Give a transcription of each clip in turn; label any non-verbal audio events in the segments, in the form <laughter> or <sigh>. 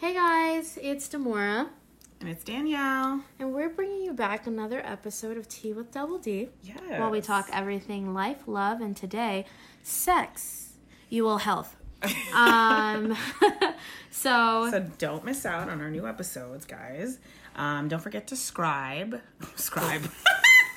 Hey guys, it's Demora, And it's Danielle. and we're bringing you back another episode of Tea with Double D, Yes. while we talk everything life, love, and today, sex. You will health. <laughs> Um, <laughs> so, So don't miss out on our new episodes, guys. Um, don't forget to scribe. <laughs> Scribe.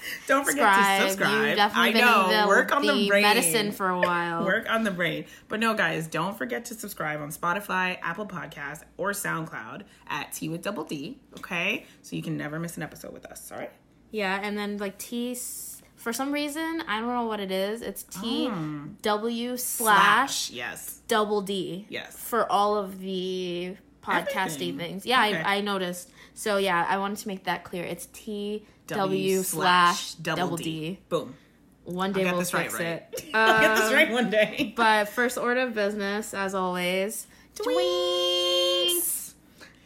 <laughs> don't forget subscribe. to subscribe. You've definitely I been know. the, work on the, the brain. medicine for a while. <laughs> Work on the brain. But no, guys, don't forget to subscribe on Spotify, Apple Podcasts, or SoundCloud at Tea with Double D. Okay, so you can never miss an episode with us. All right. Yeah, and then like T, for some reason, I don't know what it is. It's T mm. W slash Yes. double D. Yes. For all of the podcasty Everything. things. Yeah, Okay. I, I noticed. So yeah, I wanted to make that clear. It's T W W slash double D. Boom. One day I'll get we'll this right, fix right? it. <laughs> I'll get this Um, right one day. But first order of business, as always, Twinks.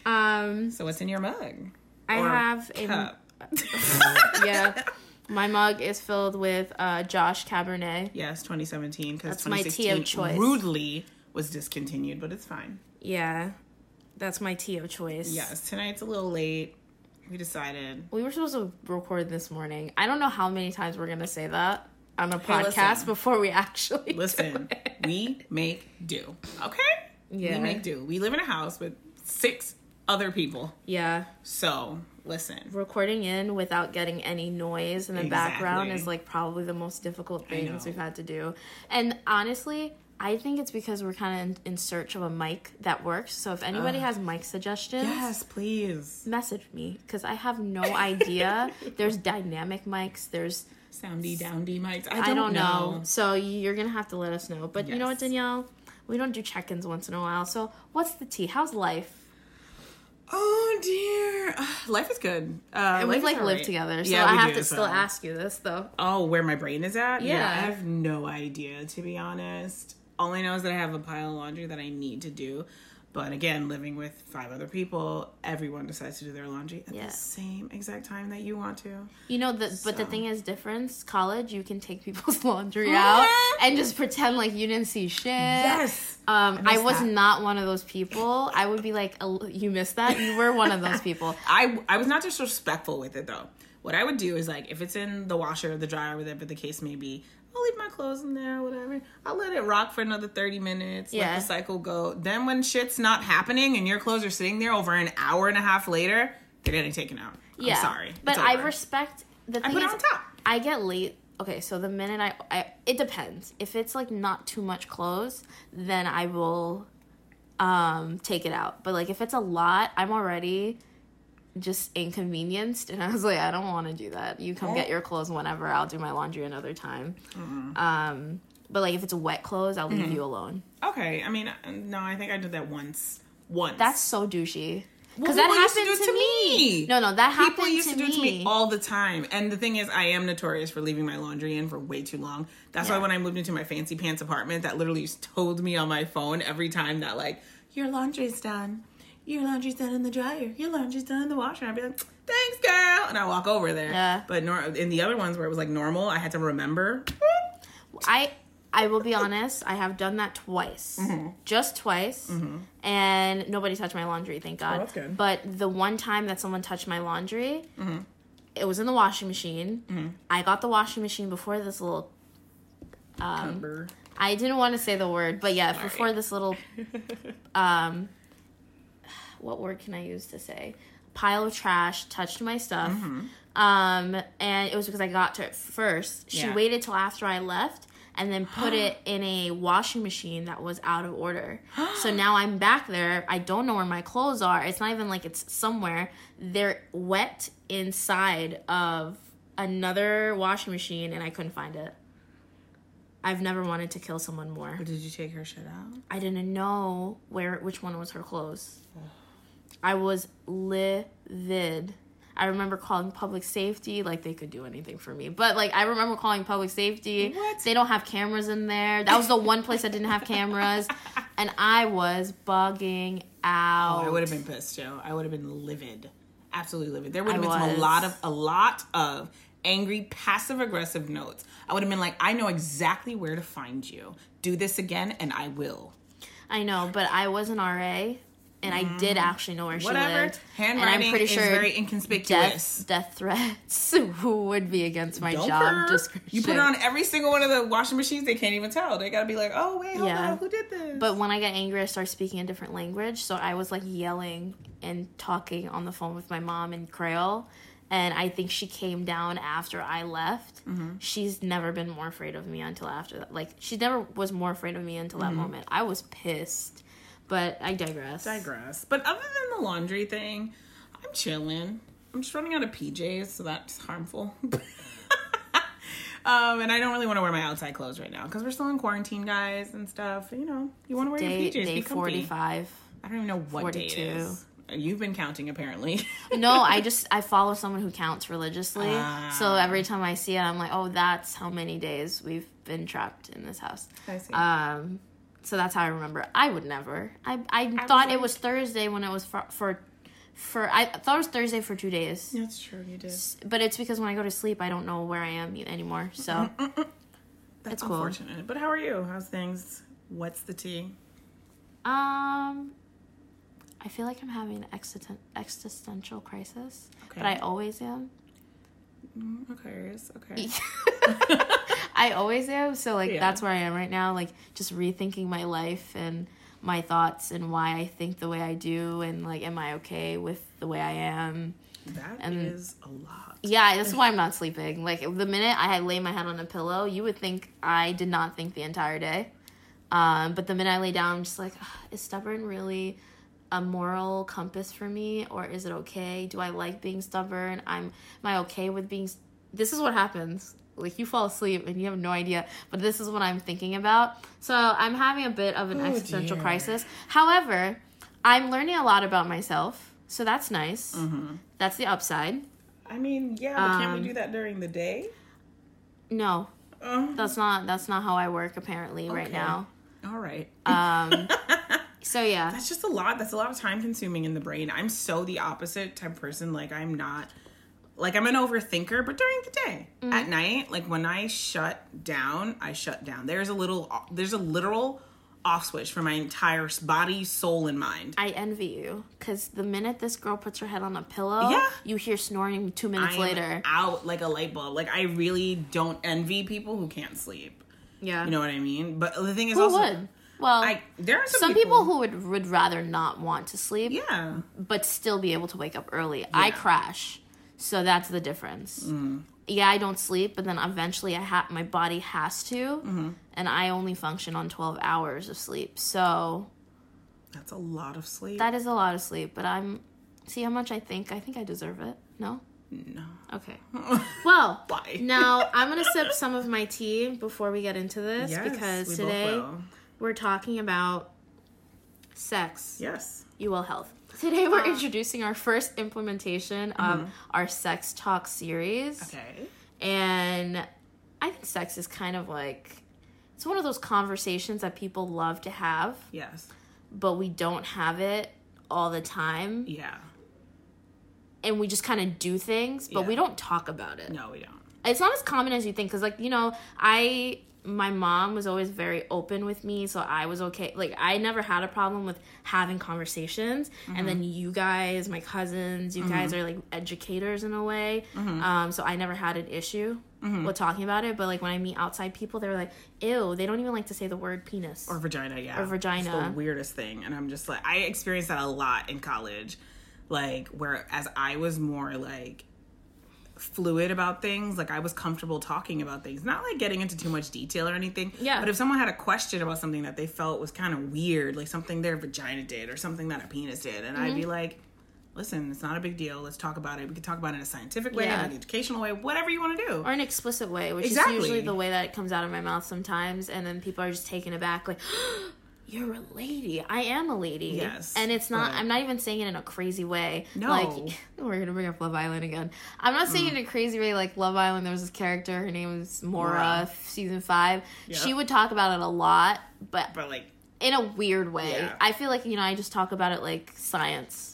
um, So what's in your mug? I Or have a cup? <laughs> yeah. My mug is filled with uh, Josh Cabernet. Yes, 2017 because That's my tea 2016 of choice. rudely was discontinued, but it's fine. Yeah, that's my tea of choice. Yes, tonight's a little late. We decided. We were supposed to record this morning. I don't know how many times we're gonna say that on a Hey, podcast listen. before we actually Listen, we make do. Okay? Yeah. We make do. We live in a house with six other people. Yeah, So, listen. recording in without getting any noise in the background is like probably the most difficult things we've had to do. And honestly, I think it's because we're kind of in, in search of a mic that works. So if anybody has mic suggestions, Yes, please. message me because I have no idea. <laughs> there's dynamic mics. There's Soundy downdy mics. I I don't, don't, know. know. So you're gonna have to let us know. But you know what, Danielle? We don't do check-ins once in a while. So what's the tea? How's life? Oh dear. <sighs> Life is good. Uh, And we've like lived alright. together, so Yeah, I have do, to so- still ask you this though. Oh, where my brain is at? Yeah. I have no idea, to be honest. All I know is that I have a pile of laundry that I need to do. But again, living with five other people, everyone decides to do their laundry at Yeah. the same exact time that you want to. You know, the, but the thing is, difference. College, you can take <laughs> people's laundry out and just pretend like you didn't see shit. Yes. Um, I, miss was that. not one of those people. I would be like, "Oh, you missed that. You were one of those <laughs> people. I I was not disrespectful with it though. What I would do is like if it's in the washer or the dryer, whatever the case may be, I'll leave my clothes in there, whatever. I'll let it rock for another thirty minutes. Yeah. Let the cycle go. Then when shit's not happening and your clothes are sitting there over an hour and a half later, they're getting taken out. Yeah, I'm sorry. but I respect the thing put it is, on top. I get late. Okay, so the minute I, I, it depends. If it's like not too much clothes, then I will, um, take it out. But like if it's a lot, I'm already just inconvenienced, and I was like, I don't want to do that. You come get your clothes whenever. I'll do my laundry another time. Um, but like if it's wet clothes, I'll leave you alone. Okay, I mean, uh, no, I think I did that once. Once. That's so douchey. Well, Because that people used to do to, me. me. No, no, that happened People used to, to, do it to me all the time. And the thing is, I am notorious for leaving my laundry in for way too long. That's Yeah. why when I moved into my fancy pants apartment, that literally just told me on my phone every time that, like, your laundry's done. Your laundry's done in the dryer. Your laundry's done in the washer. I'd be like, thanks, girl. And I walk over there. Yeah. But nor- in the other ones where it was like normal, I had to remember. I I will be honest, I have done that twice. Mm-hmm. Just twice. And nobody touched my laundry, thank God. Oh, that's good. But the one time that someone touched my laundry, Mm-hmm. it was in the washing machine. I got the washing machine before this little Remember. I didn't want to say the word, but yeah, before this little <laughs> um what word can I use to say? Pile of trash touched my stuff. Um and it was because I got to it first. She Yeah. waited till after I left and then put it <gasps> in a washing machine that was out of order. <gasps> so now I'm back there. I don't know where my clothes are. It's not even like it's somewhere. They're wet inside of another washing machine and I couldn't find it. I've never wanted to kill someone more. Did you take her shit out? I didn't know where which one was her clothes. I was livid. I remember calling public safety, like they could do anything for me. But like I remember calling public safety. What? They don't have cameras in there. That was the one place that didn't have cameras. <laughs> And I was bugging out. Oh, I would have been pissed, Joe. I would have been livid. Absolutely livid. There would have been some, a lot of a lot of angry, passive aggressive notes. I would have been like, I know exactly where to find you. Do this again and I will. I know, but I was an RA and I did actually know where she Whatever. lived. Handwriting and I'm pretty is sure very inconspicuous. death death threats Who <laughs> would be against my Don't job care. description. You put it on every single one of the washing machines. They can't even tell. They gotta be like, oh wait, hold Yeah. on, who did this? But when I get angry, I start speaking a different language. So I was like yelling and talking on the phone with my mom in Creole. And I think she came down after I left. Mm-hmm. She's never been more afraid of me until after that. Like, she never was more afraid of me until Mm-hmm. that moment. I was pissed. But I digress. digress. But other than the laundry thing, I'm chilling. I'm just running out of PJs, so that's harmful. <laughs> um, and I don't really want to wear my outside clothes right now because we're still in quarantine, guys, and stuff. You know, you want to wear Day, your PJs. day 45. I don't even know what day 42. it is. You've been counting apparently. <laughs> No, I <laughs> just I follow someone who counts religiously. So Ah. every time I see it, I'm like, oh, that's how many days we've been trapped in this house. I see. Um, so that's how I remember. I would never. I I, thought it was Thursday when it was for, for for I thought it was Thursday for two days. that's true. You did. But it's because when I go to sleep, I don't know where I am anymore. So That's cool. unfortunate. But how are you? How's things? What's the tea? um, I feel like I'm having an existen- existential crisis, Okay. but I always am. Okay. Okay. <laughs> <laughs> I always am. So like Yeah. that's where I am right now. Like just rethinking my life and my thoughts and why I think the way I do and like am I okay with the way I am. That is And- a lot. Yeah, that's why I'm not sleeping. Like the minute I had lay my head on a pillow, you would think I did not think the entire day. Um, but the minute I lay down, I'm just like, is stubborn really a moral compass for me, or is it okay? Do I like being stubborn? I'm am I okay with being? s- This is what happens. Like you fall asleep and you have no idea, but this is what I'm thinking about. So I'm having a bit of an Oh, existential dear. crisis. However, I'm learning a lot about myself, so that's nice. Mm-hmm. That's the upside. I mean, yeah, but can't Um, we do that during the day? No, Uh, that's not that's not how I work apparently right now. all right. Um, <laughs> so yeah, That's just a lot. That's a lot of time consuming in the brain. I'm so the opposite type of person. Like I'm not like I'm an overthinker, but during the day. Mm-hmm. At night, like when I shut down, I shut down. There's a little there's a literal off switch for my entire body, soul, and mind. I envy you because the minute this girl puts her head on a pillow, Yeah. you hear snoring two minutes I later. out like a light bulb. Like I really don't envy people who can't sleep. Yeah, You know what I mean? But the thing is who also would? Well, I there are some, some people, who would would rather not want to sleep, yeah. but still be able to wake up early. I Yeah. Mm. crash, so that's the difference. Yeah, I don't sleep, but then eventually I ha- my body has to, Mm-hmm. and I only function on twelve hours of sleep. So That's a lot of sleep. That is a lot of sleep, but I'm see how much I think. I think I deserve it. No? no. Okay. <laughs> Well, <laughs> Why? now I'm going to sip some of my tea before we get into this Yes, because today we're talking about sex, Yes. you will health. Today we're um, introducing our first implementation of mm-hmm. our sex talk series. Okay. And I think sex is kind of like it's one of those conversations that people love to have, Yes. but we don't have it all the time. Yeah. and we just kind of do things, but Yeah. we don't talk about it. No, we don't. It's not as common as you think cuz like, you know, I my mom was always very open with me, so I was okay. Like I never had a problem with having conversations. And then mm-hmm. you guys, my cousins, you guys mm-hmm. are like educators in a way. Mm-hmm. Um so I never had an issue with talking about it, but like when I meet outside people, they're like, "Ew, they don't even like to say the word penis." Or vagina, yeah. Or vagina. It's the weirdest thing. And I'm just like, I experienced that a lot in college. Like, where as I was more like fluid about things, like I was comfortable talking about things, not like getting into too much detail or anything. Yeah. But if someone had a question about something that they felt was kind of weird, like something their vagina did or something that a penis did, and I'd be Mm-hmm. like, listen, it's not a big deal. Let's talk about it. We can talk about it in a scientific way, Yeah. in an educational way, whatever you want to do. or an explicit way, which Exactly. is usually the way that it comes out of my mouth sometimes, and then people are just taken aback, like, <gasps> "You're a lady." I am a lady. Yes, and it's not. I'm not even saying it in a crazy way. No. like <laughs> we're gonna bring up Love Island again. I'm not saying it in a crazy way. Like Love Island, there was this character. Her name was Maura. Season five. Yeah. She would talk about it a lot, but but like, in a weird way. Yeah. I feel like you know I just talk about it like science.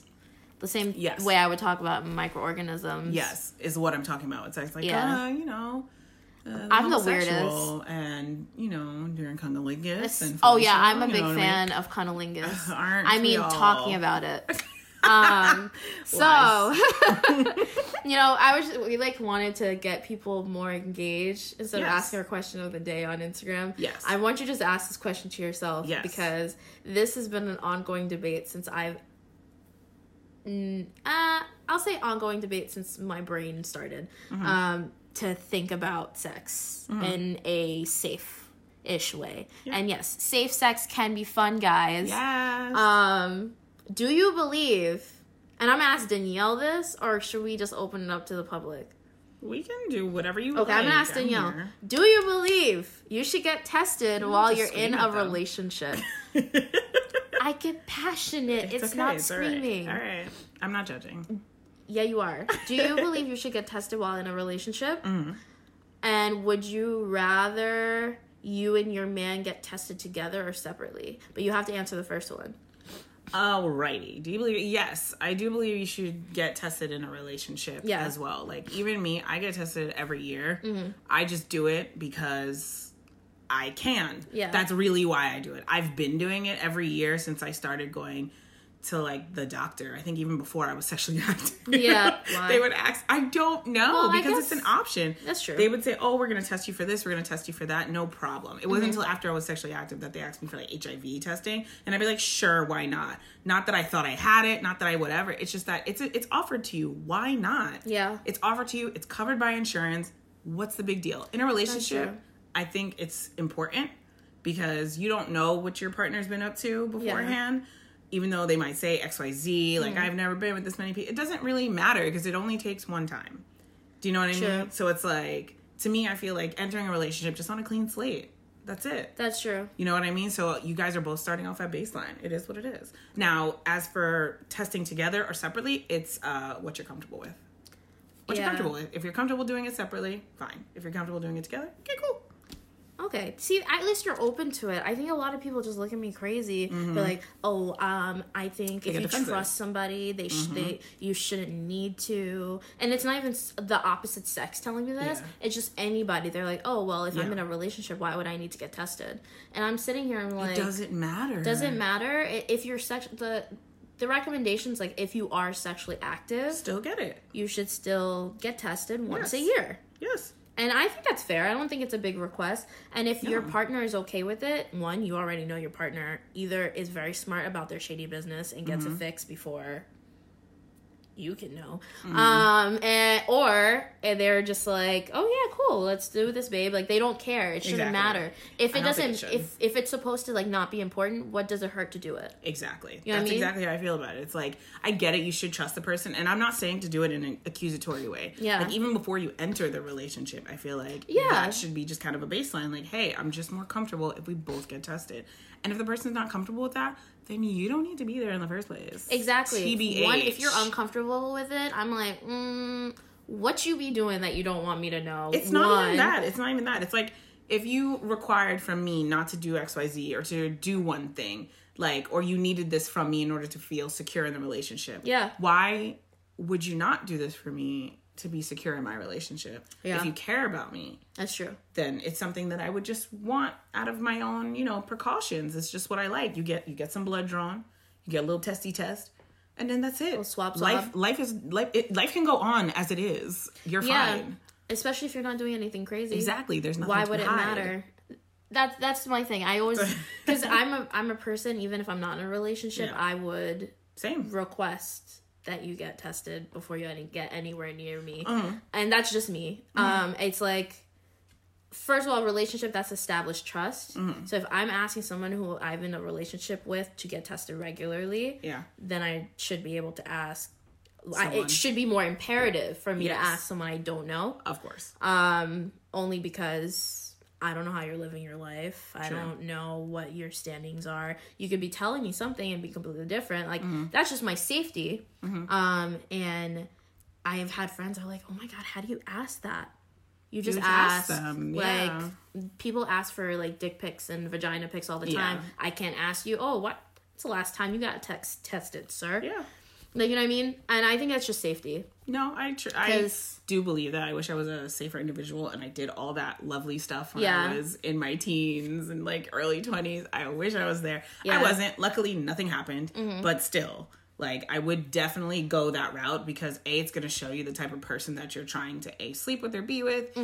The same Yes. way I would talk about microorganisms. yes, is what I'm talking about. It's like, Yeah. uh, you know, uh, I'm the homosexual and you know during cunnilingus and oh yeah, I'm a big know what I mean? fan of cunnilingus. <laughs> Aren't I mean, all? talking about it. <laughs> Um, <laughs> so, you know, I was we like wanted to get people more engaged instead of asking our question of the day on Instagram. Yes. I want you to just ask this question to yourself Yes. because this has been an ongoing debate since I've. Mm, uh, I'll say ongoing debate since my brain started Mm-hmm. um, to think about sex in a safe ish way. And yes, safe sex can be fun, guys. Yes. Um, do you believe? And I'm gonna ask Danielle this, or should we just open it up to the public? we can do whatever you want. Okay, like. I'm gonna ask Danielle. here. Do you believe you should get tested while you're in a them. relationship? <laughs> I get passionate. It's, okay, not it's all right. screaming. All right. I'm not judging. Yeah, you are. Do you <laughs> believe you should get tested while in a relationship? Mm-hmm. And would you rather you and your man get tested together or separately? But you have to answer the first one. Alrighty. Do you believe? Yes, I do believe you should get tested in a relationship Yeah. as well. Like even me, I get tested every year. Mm-hmm. I just do it because I can. Yeah. That's really why I do it. I've been doing it every year since I started going to like the doctor. I think even before I was sexually <laughs> active. Yeah, <laughs> why? they would ask. I don't know Well, because it's an option. That's true. They would say, "Oh, we're gonna test you for this. We're gonna test you for that. No problem." It Mm-hmm. wasn't until after I was sexually active that they asked me for like HIV testing, and I'd be like, "Sure, why not?" Not that I thought I had it, not that I whatever. It's just that it's it's offered to you. Why not? Yeah. It's offered to you. It's covered by insurance. What's the big deal in a relationship? I think it's important because you don't know what your partner's been up to beforehand. Even though they might say X, Y, Z, like Mm-hmm. I've never been with this many people, it doesn't really matter because it only takes one time. Do you know what I True. mean? So it's like to me, I feel like entering a relationship just on a clean slate. That's it. That's true. You know what I mean? So you guys are both starting off at baseline. It is what it is. Now, as for testing together or separately, it's uh, what you're comfortable with. What Yeah. you're comfortable with. If you're comfortable doing it separately, fine. If you're comfortable doing it together, okay, cool. Okay. See, at least you're open to it. I think a lot of people just look at me crazy. They're like, "Oh, um, I think if you defensive. trust somebody, they sh- they you shouldn't need to." And it's not even the opposite sex telling me this. Yeah. It's just anybody. They're like, "Oh, well, if I'm in a relationship, why would I need to get tested?" And I'm sitting here, I'm like, it doesn't matter. doesn't matter if you're sex the the recommendations like if you are sexually active, Still get it. you should still get tested once a year. Yes. And I think that's fair. I don't think it's a big request. And if your partner is okay with it, one, you already know your partner either is very smart about their shady business and gets Mm-hmm. it fixed before you can know. Mm-hmm. Um and or and they're just like, "Oh yeah, cool. Let's do this, babe." Like they don't care. It shouldn't Exactly. matter. If it doesn't it if if it's supposed to like not be important, what does it hurt to do it? Exactly. You know what I That's mean? exactly how I feel about it. It's like I get it. You should trust the person, and I'm not saying to do it in an accusatory way. Yeah. Like even before you enter the relationship, I feel like Yeah. that should be just kind of a baseline. Like, hey, I'm just more comfortable if we both get tested, and if the person's not comfortable with that, then you don't need to be there in the first place. Exactly. TBH. One, if you're uncomfortable with it, I'm like, mm, what you be doing that you don't want me to know? It's not One. even that. It's not even that. It's like if you required from me not to do XYZ or to do one thing, like, or you needed this from me in order to feel secure in the relationship. Yeah. Why would you not do this for me to be secure in my relationship? Yeah. If you care about me, That's true. then it's something that I would just want out of my own, you know, precautions. It's just what I like. You get you get some blood drawn, you get a little testy test, and then that's it. swab life life is life it, life can go on as it is. You're Yeah. fine. Especially if you're not doing anything crazy. Exactly. There's nothing Why would it hide. matter? That's that's my thing. I always <laughs> because I'm a I'm a person. Even if I'm not in a relationship, Yeah. I would Same. request that you get tested before you get anywhere near me, Uh-huh. and that's just me. Um, it's like. First of all, relationship that's established trust. Mm-hmm. So if I'm asking someone who I'm in a relationship with to get tested regularly, Yeah. then I should be able to ask. I, it should be more imperative for me Yes. to ask someone I don't know. Of course. Um, only because I don't know how you're living your life. I don't know what your standings are. You could be telling me something and be completely different. Like Mm-hmm. that's just my safety. Um, and I have had friends are like, "Oh my god, how do you ask that?" You just, just ask, ask them, like yeah. people ask for like dick pics and vagina pics all the Yeah. time. I can't ask you, "Oh, what? It's the last time you got text tested, sir?" yeah. Like you know what I mean? And I think that's just safety. No, I tr- I do believe that. I wish I was a safer individual and I did all that lovely stuff when Yeah. I was in my teens and like early 20s. I wish I was there. Yeah. Mm-hmm. I wasn't. Luckily, nothing happened, but still. Like I would definitely go that route because a it's going to show you the type of person that you're trying to a sleep with or be with,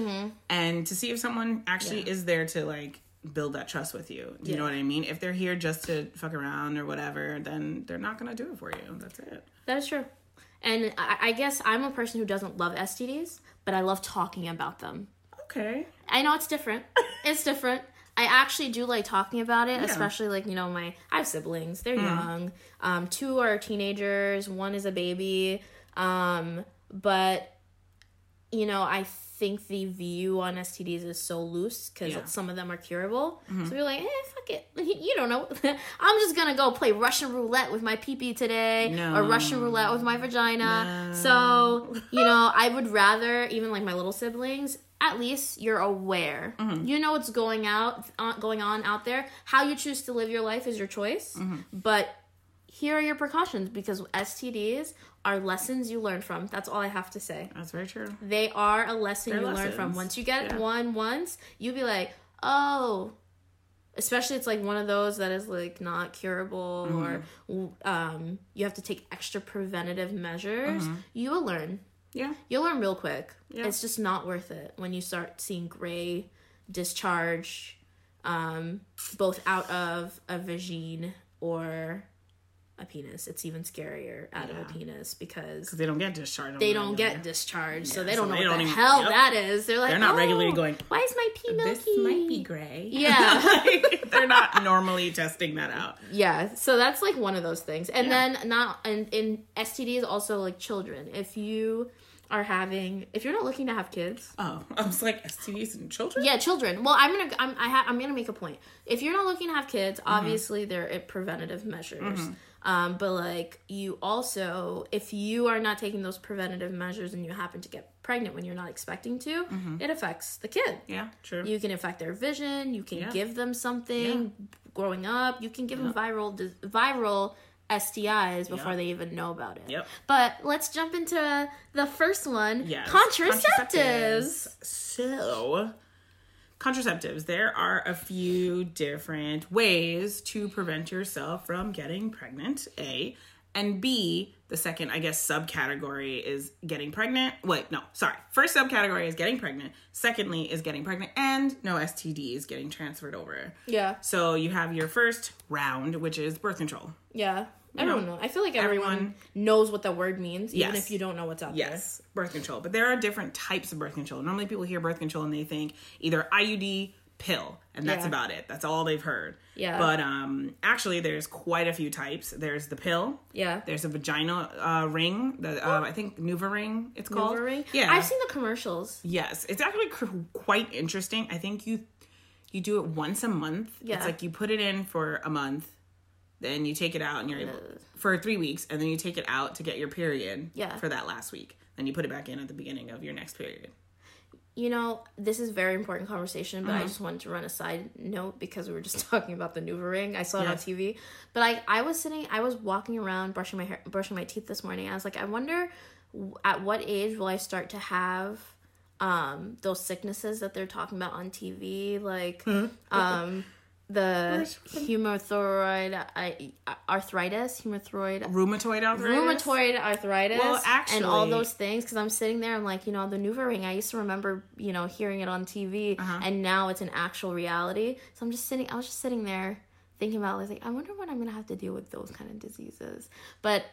and to see if someone actually Mm-hmm. Yeah. is there to like build that trust with you. Do you know what I mean? If they're here just to fuck around or whatever, then they're not to do it for you. That's it. That is true. And I, I guess I'm a person who doesn't love STDs, but I love talking about them. Okay. I know it's different. <laughs> It's different. I actually do like talking about it, especially like you know my I have siblings. They're young. Um, two are teenagers. One is a baby. Um, but you know I think the view on STDs is so loose because Yeah. some of them are curable. So you're like, eh, fuck it. <laughs> You don't know. <laughs> I'm just gonna go play Russian roulette with my peepee today, No. or Russian roulette with my vagina. So you know, I would rather even like my little siblings. At least you're aware. You know what's going out, uh, going on out there. How you choose to live your life is your choice. But here are your precautions because STDs are lessons you learn from. That's all I have to say. That's very true. They are a lesson They're you learn from. Once you get Yeah. one once, you'll be like, oh. Especially it's like one of those that is like not curable Mm-hmm. or um, you have to take extra preventative measures. Mm-hmm. You will learn. Yeah. You'll learn real quick. Yeah. It's just not worth it when you start seeing gray discharge, um, both out of a vagine or a penis. It's even scarier out of a penis because they don't get discharged. they don't get discharged, so they so don't know they what don't the even- hell yep. that is. They're like, They're not "Oh, regularly going, Why is my pee milky? This might be gray. Yeah. <laughs> Like, they're not normally testing that out. Yeah, so that's like one of those things. And Yeah. then not and in STDs also like children. If you are having if you're not looking to have kids, Oh, <laughs> I was like STDs and children. yeah, children. Well, I'm gonna I'm I ha- I'm gonna make a point. If you're not looking to have kids, Mm-hmm. obviously there are preventative measures. Um, but like you also, if you are not taking those preventative measures and you happen to get pregnant when you're not expecting to, Mm-hmm. it affects the kid. Yeah, true. You can affect their vision. You can Yeah. give them something growing up. You can give them viral viral STIs before Yeah. they even know about it. Yep. But let's jump into the first one. Yes. Contraceptives. So, contraceptives. There are a few different ways to prevent yourself from getting pregnant. A and B. The second, I guess, subcategory is getting pregnant. Wait, no, sorry. First subcategory is getting pregnant. Secondly is getting pregnant and no STDs getting transferred over. Yeah. So you have your first round, which is birth control. Yeah. I don't know. I feel like everyone, everyone- knows what the word means, even Yes. if you don't know what's out Yes, birth control. But there are different types of birth control. Normally people hear birth control and they think either IUD, pill, and that's Yeah. about it. That's all they've heard. Yeah. But um actually there's quite a few types. There's the pill. Yeah. There's a vagina uh, ring, the uh, I think NuvaRing it's called. Ring. Yeah. I've seen the commercials. Yes, it's actually cr- quite interesting. I think you you do it once a month. Yeah. It's like you put it in for a month, then you take it out and you're able for 3 weeks and then you take it out to get your period Yeah. for that last week. Then you put it back in at the beginning of your next period. You know, this is very important conversation, but I just wanted to run a side note because we were just <laughs> talking about the NuvaRing. I saw it Yes. on TV, but I I was sitting, I was walking around brushing my hair, brushing my teeth this morning. I was like, I wonder at what age will I start to have um those sicknesses that they're talking about on TV, like um the hemothyroid I, arthritis, hemothyroid Rheumatoid arthritis. rheumatoid arthritis Well, and all those things because i'm sitting there i'm like you know the NuvaRing i used to remember you know hearing it on tv Uh-huh. and now it's an actual reality so i'm just sitting i was just sitting there thinking about like i wonder when i'm gonna have to deal with those kind of diseases but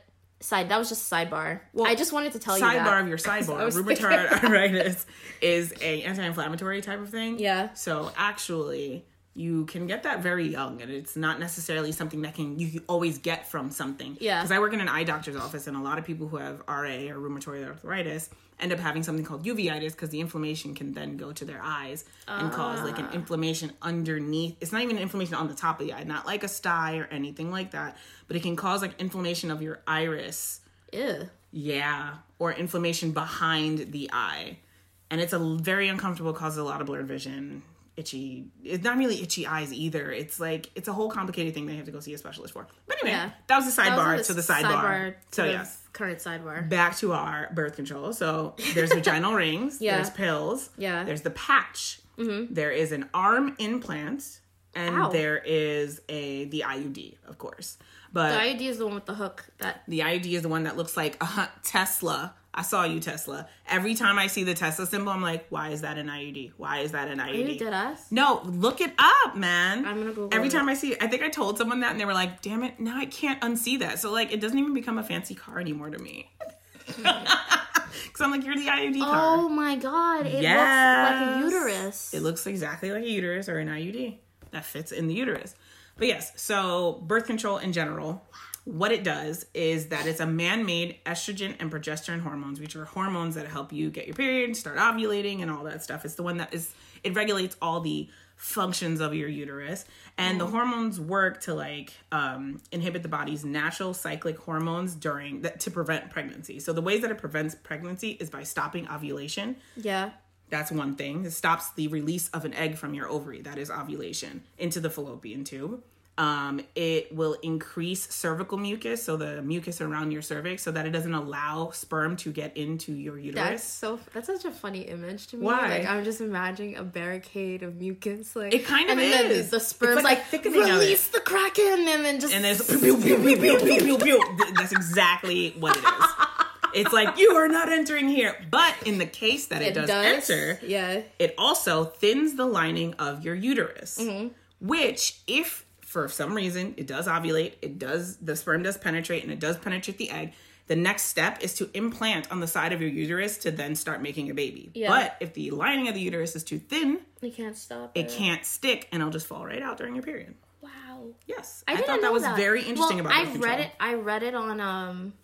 side that was just sidebar well i just wanted to tell you that Sidebar of your <laughs> sidebar. Rheumatoid arthritis is a anti-inflammatory type of thing. Yeah. So actually, you can get that very young, and it's not necessarily something that can you always get from something. Yeah. Because I work in an eye doctor's office, and a lot of people who have RA or rheumatoid arthritis end up having something called uveitis because the inflammation can then go to their eyes and cause like Ah. an inflammation underneath. It's not even inflammation on the top of the eye, not like a sty or anything like that, but it can cause like inflammation of your iris. Ew. Yeah, or inflammation behind the eye. And it's a very uncomfortable, causes a lot of blurred vision. Itchy. It's not really itchy eyes either. It's like it's a whole complicated thing they have to go see a specialist for. But anyway, Yeah. that was the That sidebar was to the sidebar. to so the yes, current sidebar. back to our birth control. So there's vaginal <laughs> rings. Yeah. There's pills. Yeah. There's the patch. Mm-hmm. There is an arm implant, and Ow. there is a the IUD, of course. But The IUD is the one with the hook that the IUD is the one that looks like a Tesla. I saw you, Tesla. Every time I see the Tesla symbol, I'm like, why is that an IUD? Why is that an IUD? you did us. No, look it up, man. I'm gonna Google Every it. time I see I think I told someone that and they were like, damn it, now I can't unsee that. So, like, it doesn't even become a fancy car anymore to me. <laughs> Because I'm like, you're the IUD car. Oh my god, it Yes. looks like a uterus. It looks exactly like a uterus or an IUD that fits in the uterus. But yes, so birth control in general, what it does is that it's a man-made estrogen and progesterone hormones, which are hormones that help you get your period, start ovulating, and all that stuff. It's the one that is it regulates all the functions of your uterus and the hormones work to like um, inhibit the body's natural cyclic hormones during that to prevent pregnancy so the ways that it prevents pregnancy is by stopping ovulation yeah. that's one thing. It stops the release of an egg from your ovary, that is ovulation, into the fallopian tube. Um, it will increase cervical mucus, so the mucus around your cervix, so that it doesn't allow sperm to get into your uterus. That's so. That's such a funny image to me. Why? Like I'm just imagining a barricade of mucus. Like It kind of and then is. The, the It's sperm's like a like, thickening release the kraken, and then just and there's pew, pew, pew, pew, pew, pew, pew. Th- That's exactly what it is. <laughs> It's like you are not entering here, but in the case that it, does, enter, Yeah. it also thins the lining of your uterus, Mm-hmm. which, if for some reason it does ovulate, it does, the sperm does penetrate and it does penetrate the egg. The next step is to implant on the side of your uterus to then start making a baby. Yeah. But if the lining of the uterus is too thin, it can't stop it can't stick and it'll just fall right out during your period. Wow. Yes. I, I, thought that was very interesting well, about I read it. I read it on um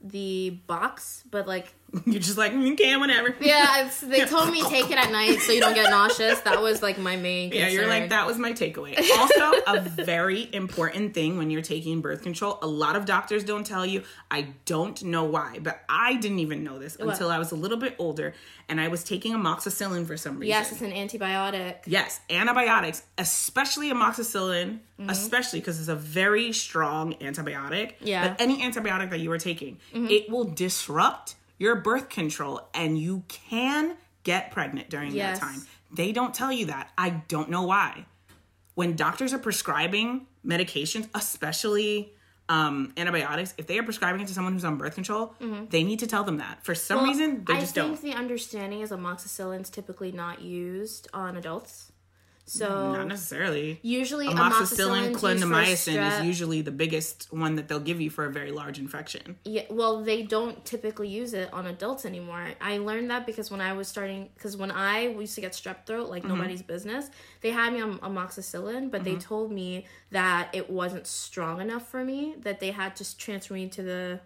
the box, but like <laughs> You're just like, mm, okay, whatever. yeah, it's, <laughs> they told me take it at night so you don't get nauseous. That was like my main. Yeah, you're like, that was my takeaway. <laughs> Also, a very important thing when you're taking birth control, a lot of doctors don't tell you. I don't know why, but I didn't even know this until I was a little bit older and I was taking amoxicillin for some reason. Yes, it's an antibiotic. Yes, antibiotics, especially amoxicillin, especially because it's a very strong antibiotic. Yeah. But any antibiotic that you are taking, it will disrupt your birth control and you can get pregnant during Yes. that time. They don't tell you that. I don't know why. When doctors are prescribing medications, especially um, antibiotics, if they are prescribing it to someone who's on birth control, they need to tell them that. For some reason, they I just don't. I think the understanding is amoxicillin's typically not used on adults. So Not necessarily. usually amoxicillin, amoxicillin clindamycin is usually the biggest one that they'll give you for a very large infection. Yeah, well, they don't typically use it on adults anymore. I learned that because when I was starting, because when I used to get strep throat like Mm-hmm. nobody's business, they had me on amoxicillin, but Mm-hmm. they told me that it wasn't strong enough for me, that they had to transfer me to the,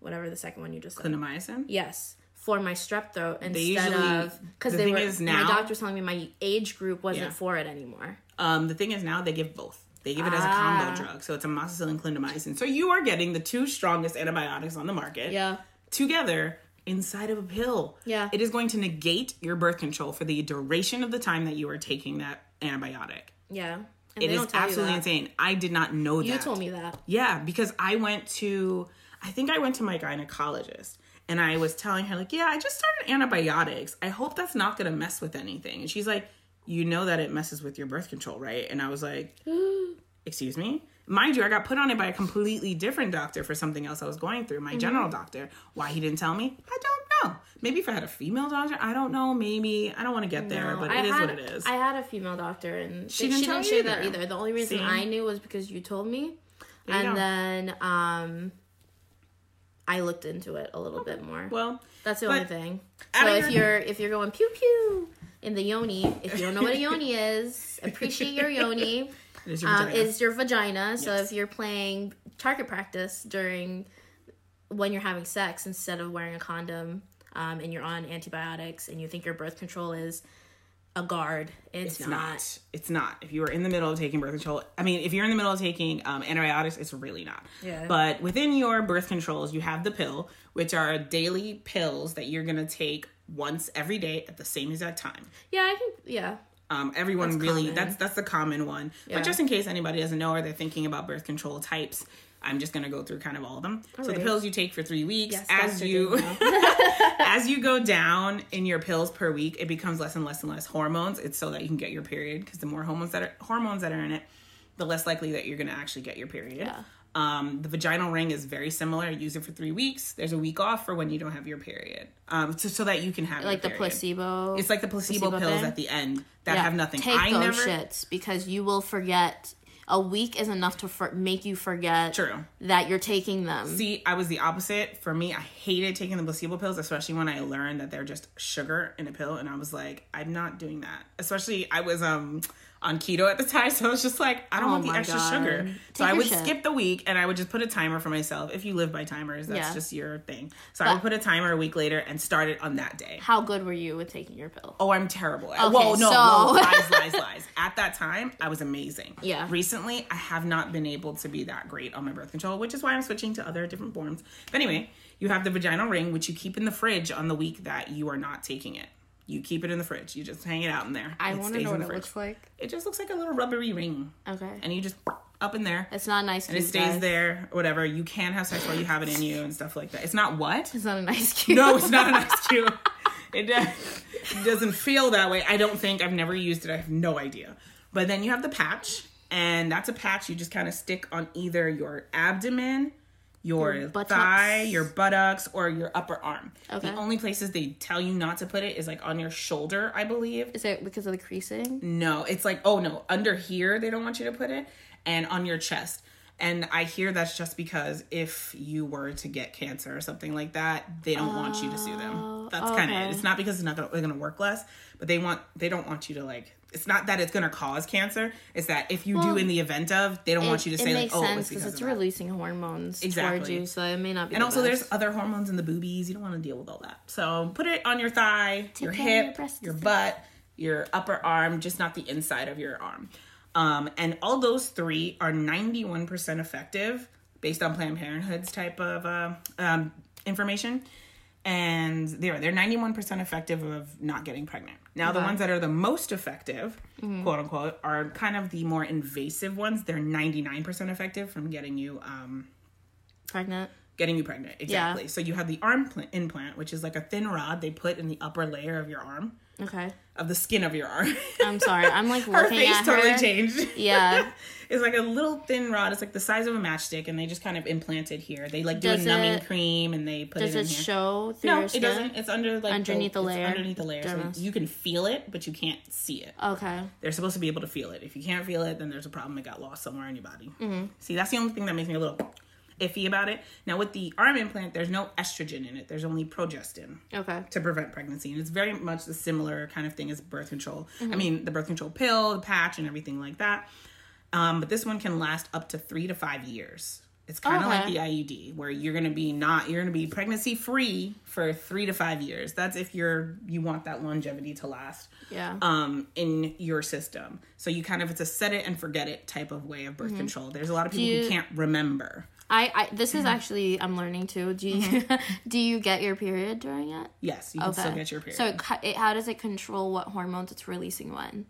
whatever the second one you just said. Clindamycin? Yes, for my strep throat instead usually- of because the they thing were is my now- doctor was telling me my age group wasn't Yeah. for it anymore. Um, the thing is now they give both. They give it as a Ah. combo drug. So it's amoxicillin, clindamycin. So you are getting the two strongest antibiotics on the market Yeah. together inside of a pill. Yeah. It is going to negate your birth control for the duration of the time that you are taking that antibiotic. Yeah. And It is you absolutely insane. I did not know that. You told me that. Yeah, because I went to, I think I went to my gynecologist and I was telling her, like, yeah, I just started antibiotics. I hope that's not going to mess with anything. And she's like, you know that it messes with your birth control, right? And I was like, <gasps> excuse me? Mind you, I got put on it by a completely different doctor for something else I was going through, my general doctor. Why he didn't tell me, I don't know. Maybe if I had a female doctor, I don't know. Maybe. I don't want to get there, No, but I it is had, what it is. I had a female doctor, and She she didn't didn't, tell share you that either. either. The only reason See? I knew was because you told me, There you and go. then um, I looked into it a little bit more. well, That's the only thing. So if your- you're if you're going pew pew in the yoni, if you don't know what a yoni <laughs> is, appreciate your yoni. <laughs> is your Um, is your vagina. So Yes. if you're playing target practice during when you're having sex instead of wearing a condom, um, and you're on antibiotics and you think your birth control is a guard, it's, It's not. not. It's not. If you are in the middle of taking birth control, I mean, if you're in the middle of taking um, antibiotics, it's really not. Yeah. But within your birth controls, you have the pill, which are daily pills that you're gonna take once every day at the same exact time. Yeah, I think yeah. Um, everyone That's really common. that's that's the common one. Yeah. But just in case anybody doesn't know or they're thinking about birth control types, I'm just gonna go through kind of all of them. so the pills you take for three weeks, Yes, as you <laughs> <laughs> as you go down in your pills per week, it becomes less and less and less hormones. It's so that you can get your period because the more hormones that are hormones that are in it, the less likely that you're going to actually get your period. Yeah. Um, the vaginal ring is very similar. Use it for three weeks. There's a week off for when you don't have your period, um, so, so that you can have like the placebo. It's like the placebo, placebo pills thing? at the end that Yeah, have nothing. Take I those never. shits because you will forget. A week is enough to for- make you forget True. that you're taking them. See, I was the opposite. For me, I hated taking the placebo pills, especially when I learned that they're just sugar in a pill, and I was like, I'm not doing that. Especially, I was um on keto at the time, <laughs> so I was just like, I don't Oh want the extra God. sugar. So I would shit. skip the week, and I would just put a timer for myself. If you live by timers, that's Yeah. just your thing. So I would put a timer a week later and start it on that day. How good were you with taking your pill? Oh, I'm terrible. Okay, Whoa, no, so- no, lies, <laughs> lies, lies. At that time, I was amazing. Yeah. Recently, I have not been able to be that great on my birth control, which is why I'm switching to other different forms. But anyway, you have the vaginal ring, which you keep in the fridge on the week that you are not taking it. You keep it in the fridge. You just hang it out in there. I want to know what it looks like. It just looks like a little rubbery ring, Okay. and you just up in there. It's not nice And it stays guys. there, whatever. You can have sex while you have it in you and stuff like that. It's not what? It's not a nice cube. No, it's not an ice <laughs> cube. It, it doesn't feel that way. I don't think. I've never used it. I have no idea. But then you have the patch, and that's a patch you just kind of stick on either your abdomen, your, Your thigh, your buttocks, or your upper arm. Okay. The only places they tell you not to put it is like on your shoulder, I believe. Is it because of the creasing? No, it's like, oh no, under here they don't want you to put it, and on your chest. And I hear that's just because if you were to get cancer or something like that, they don't want you to sue them. That's kind of it. Oh, it's not because it's not gonna, they're going to work less, but they want they don't want you to like. It's not that it's going to cause cancer. It's that if you do in the event of, they don't want you to say it like, oh, sense it's because it's releasing hormones towards Exactly. you, so it may not be. And the also, best. there's other hormones in the boobies. You don't want to deal with all that. So put it on your thigh, your your hip, breasts. your butt, your upper arm, just not the inside of your arm. Um, and all those three are 91% effective based on Planned Parenthood's type of uh, um, information. And they're they're 91% effective of not getting pregnant. Now, the ones that are the most effective, quote unquote, are kind of the more invasive ones. They're 99% effective from getting you um, pregnant. getting you pregnant. Exactly. So you have the arm pl- implant, which is like a thin rod they put in the upper layer of your arm, Okay, of the skin of your arm. I'm sorry. I'm like <laughs> her face totally her. changed. Yeah. <laughs> it's like a little thin rod. It's like the size of a matchstick, and they just kind of implant it here. They like do Does a numbing it- cream, and they put Does it in it show through no, it doesn't. It's under like Underneath the it's layer? Underneath the layer, so you can feel it, but you can't see it. Okay. They're supposed to be able to feel it. If you can't feel it, then there's a problem. It got lost somewhere in your body. Mm-hmm. See, that's the only thing that makes me a little iffy about it. Now, with the arm implant, there's no estrogen in it. There's only progestin Okay. to prevent pregnancy, and it's very much the similar kind of thing as birth control. Mm-hmm. I mean, the birth control pill, the patch, and everything like that. Um, but this one can last up to three to five years. It's kind of like the IUD, where you're gonna be not you're gonna be pregnancy free for three to five years. That's if you're you want that longevity to last Yeah. um, in your system. So you kind of it's a set it and forget it type of way of birth control. There's a lot of people you- who can't remember. I, I this Mm-hmm. is actually I'm learning too. Do you <laughs> do you get your period during it? Yes, you can still get your period. So it, it, how does it control what hormones it's releasing when?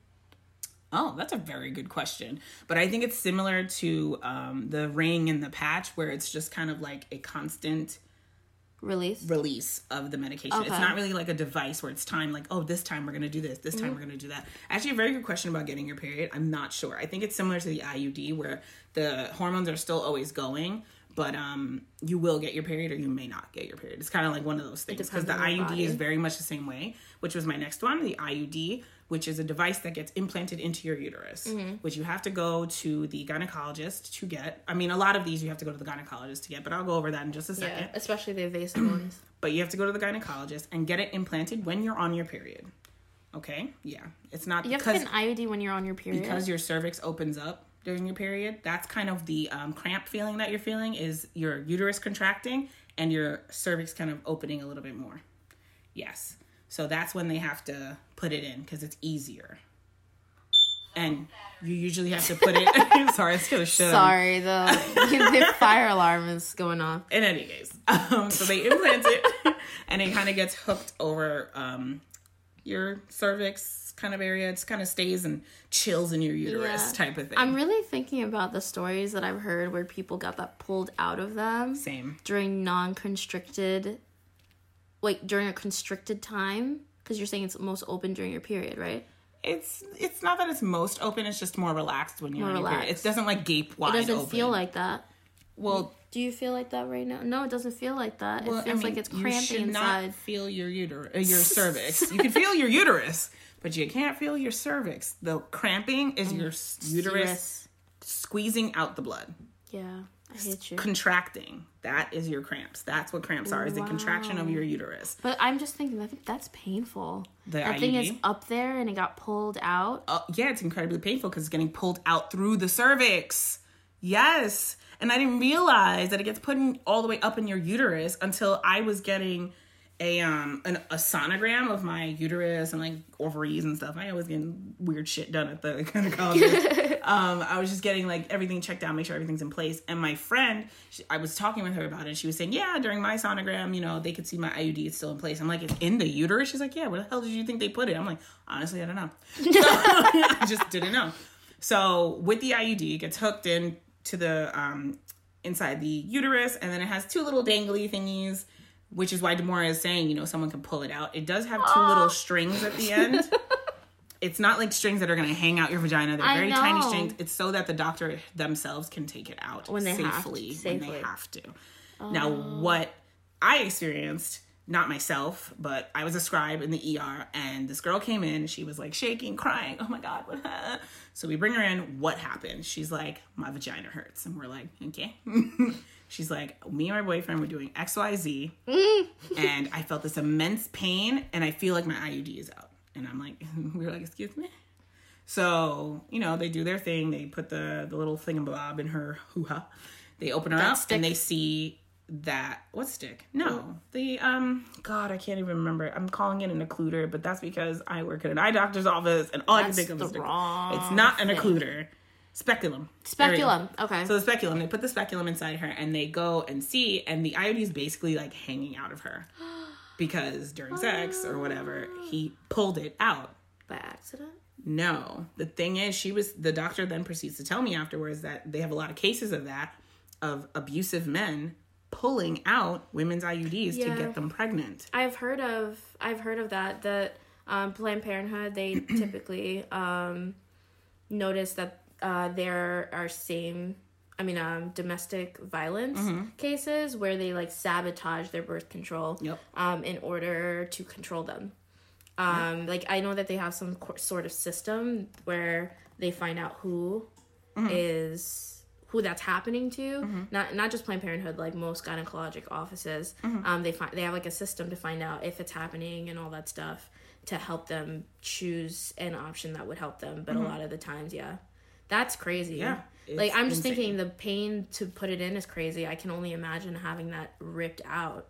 oh, that's a very good question. But I think it's similar to um, the ring and the patch, where it's just kind of like a constant Release. release of the medication. It's not really like a device where it's time like, oh, this time we're going to do this, this time we're going to do that. Actually, a very good question about getting your period. I'm not sure. I think it's similar to the IUD where the hormones are still always going, but um you will get your period or you may not get your period. It's kind of like one of those things because the depends on your IUD body. is very much the same way, which was my next one, the IUD, which is a device that gets implanted into your uterus, Mm-hmm. which you have to go to the gynecologist to get. I mean, a lot of these you have to go to the gynecologist to get, but I'll go over that in just a second Yeah, especially the invasive ones. <clears throat> but you have to go to the gynecologist and get it implanted when you're on your period. Okay? Yeah. It's not You have to get an IUD when you're on your period. because your cervix opens up during your period. That's kind of the um, cramp feeling that you're feeling is your uterus contracting and your cervix kind of opening a little bit more. Yes. So that's when they have to put it in because it's easier. And you usually have to put it. <laughs> sorry, it's gonna. Sorry, the <laughs> the fire alarm is going off. in any case um, so they implant it <laughs> and it kind of gets hooked over um, your cervix kind of area. It's kind of stays and chills in your uterus Yeah. type of thing. I'm really thinking about the stories that I've heard where people got that pulled out of them Same. during non-constricted, like during a constricted time, because you're saying it's most open during your period, right? It's it's not that it's most open. It's just more relaxed when you're More your period. relaxed. It doesn't like gape wide. It doesn't open. feel like that. well. Do you feel like that right now? No, it doesn't feel like that. well, it I feels mean, like it's you cramping should inside. not feel your uterus, uh, your <laughs> cervix. You can feel your uterus, but you can't feel your cervix. The cramping is your uterus Uterus. squeezing out the blood. Yeah, I hate you. contracting. That is your cramps. That's what cramps are. Is the contraction of your uterus. But I'm just thinking that that's painful. The that thing is up there and it got pulled out. Uh, yeah, it's incredibly painful because it's getting pulled out through the cervix. Yes, and I didn't realize that it gets put in all the way up in your uterus until I was getting a um an, a sonogram of my uterus and like ovaries and stuff. I always getting weird shit done at the <laughs> gynecologist. <laughs> um, I was just getting like everything checked out, make sure everything's in place. And my friend, she, I was talking with her about it. She was saying, yeah, during my sonogram, you know, they could see my IUD is still in place. I'm like, it's in the uterus. She's like, yeah. Where the hell did you think they put it? I'm like, honestly, I don't know. <laughs> I just didn't know. So with the IUD, it gets hooked in to the um, inside the uterus, and then it has two little dangly thingies, which is why Demora is saying, you know, someone can pull it out. It does have two little strings at the end. <laughs> it's not like strings that are going to hang out your vagina. They're I very tiny know. strings. It's so that the doctor themselves can take it out When they have to, safely, when they have to. Now, what I experienced, not myself, but I was a scribe in the ER, and this girl came in. She was like shaking, crying. Oh my god! What? happened?" So we bring her in. What happened? She's like, my vagina hurts, and we're like, okay. <laughs> She's like, me and my boyfriend were doing X, Y, Z, <laughs> and I felt this immense pain, and I feel like my IUD is out. And I'm like, <laughs> we were like, excuse me. So you know, they do their thing. They put the the little thingamabob in her hoo ha. They open her up stick? and they see that what stick? No, the um. God, I can't even remember. I'm calling it an occluder, but that's because I work at an eye doctor's office, and all I can think of is stick. wrong It's not an thing. occluder. Speculum. There we go. Speculum. Okay. So the speculum, they put the speculum inside her and they go and see, and the IUD is basically like hanging out of her <gasps> because during sex or whatever, he pulled it out. By accident? No, the thing is, she was the doctor then proceeds to tell me afterwards that they have a lot of cases of that of abusive men pulling out women's IUDs to get them pregnant. I've heard of I've heard of that that um, Planned Parenthood they <clears throat> typically um, notice that uh, there are same I mean um, domestic violence cases where they like sabotage their birth control Yep. um, in order to control them. Um, Like I know that they have some co- sort of system where they find out who is who that's happening to. Not not just Planned Parenthood, like most gynecologic offices. Um, they find they have like a system to find out if it's happening and all that stuff to help them choose an option that would help them. But a lot of the times, yeah, that's crazy. Yeah, like I'm just insane. thinking the pain to put it in is crazy. I can only imagine having that ripped out.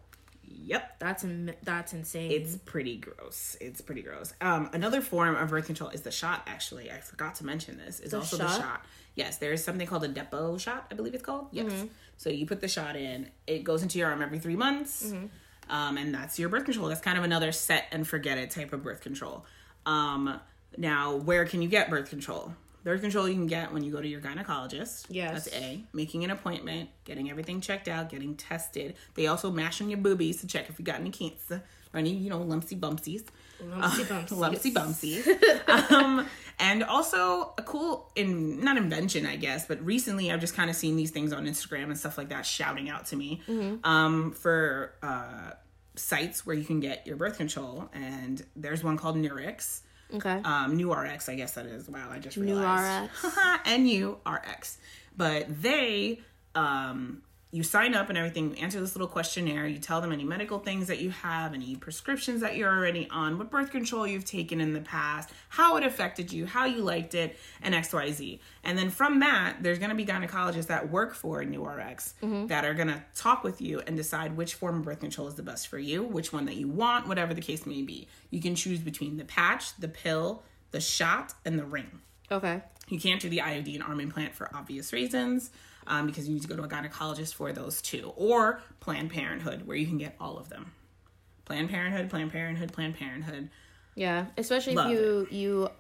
Yep. That's that's insane. It's pretty gross. It's pretty gross. Um, another form of birth control is the shot. Actually, I forgot to mention this. Is also the shot? shot. Yes, there is something called a Depo shot. I believe it's called. Yes. Mm-hmm. So you put the shot in. It goes into your arm every three months, Mm-hmm. um, and that's your birth control. That's kind of another set and forget it type of birth control. Um, now, where can you get birth control? Birth control you can get when you go to your gynecologist. Yes. That's A. Making an appointment, getting everything checked out, getting tested. They also mash on your boobies to check if you got any cancer or any, you know, lumpsy bumpsies. Lumpsy bumps. Lumpsy bumpsies. <laughs> um, and also a cool, in not invention, I guess, but recently I've just kind of seen these things on Instagram and stuff like that shouting out to me um, for uh, sites where you can get your birth control. And there's one called Nurix okay. um, New RX, I guess that is. Wow, I just realized. New realized. <laughs> N U R X. But they, um, you sign up and everything, you answer this little questionnaire, you tell them any medical things that you have, any prescriptions that you're already on, what birth control you've taken in the past, how it affected you, how you liked it, and XYZ. And then from that, there's going to be gynecologists that work for New RX mm-hmm. that are going to talk with you and decide which form of birth control is the best for you, which one that you want, whatever the case may be. You can choose between the patch, the pill, the shot, and the ring. okay. You can't do the IUD and arm implant for obvious reasons um, because you need to go to a gynecologist for those two, or Planned Parenthood, where you can get all of them. Planned Parenthood, Planned Parenthood, Planned Parenthood. Yeah, especially Love if you you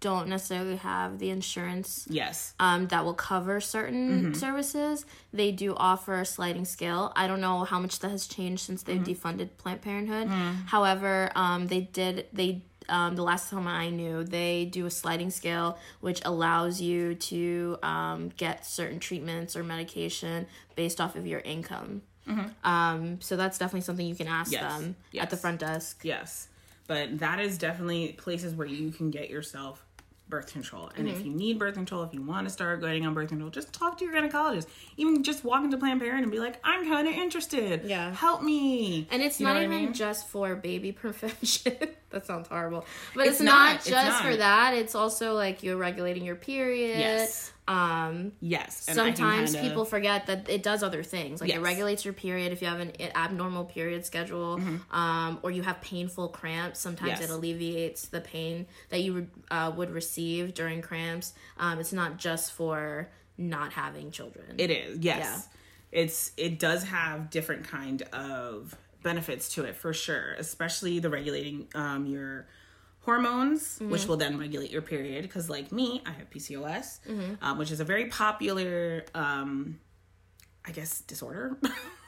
don't necessarily have the insurance Yes. um, that will cover certain services. They do offer a sliding scale. I don't know how much that has changed since they've defunded Planned Parenthood. However, um, they did they um, the last time I knew they do a sliding scale which allows you to um, get certain treatments or medication based off of your income. Um, so that's definitely something you can ask Yes. them at the front desk. Yes. But that is definitely places where you can get yourself birth control. And Mm-hmm. if you need birth control, if you want to start going on birth control, just talk to your gynecologist. Even just walk into Planned Parenthood and be like, I'm kind of interested. Yeah. Help me. And it's You not what I even mean? just for baby <laughs> prevention. That sounds horrible. But it's, It's not, not, it's just for that. It's also like you're regulating your period. Yes. Um Yes. And sometimes kinda- people forget that it does other things. Like it regulates your period if you have an abnormal period schedule um or you have painful cramps. Sometimes Mm-hmm. Yes. it alleviates the pain that you would uh, would receive during cramps. Um it's not just for not having children. It is, yes. It's it does have different kind of benefits to it for sure, especially the regulating um your hormones, which will then regulate your period. Because like me, I have PCOS, um, which is a very popular, um, I guess, disorder. <laughs>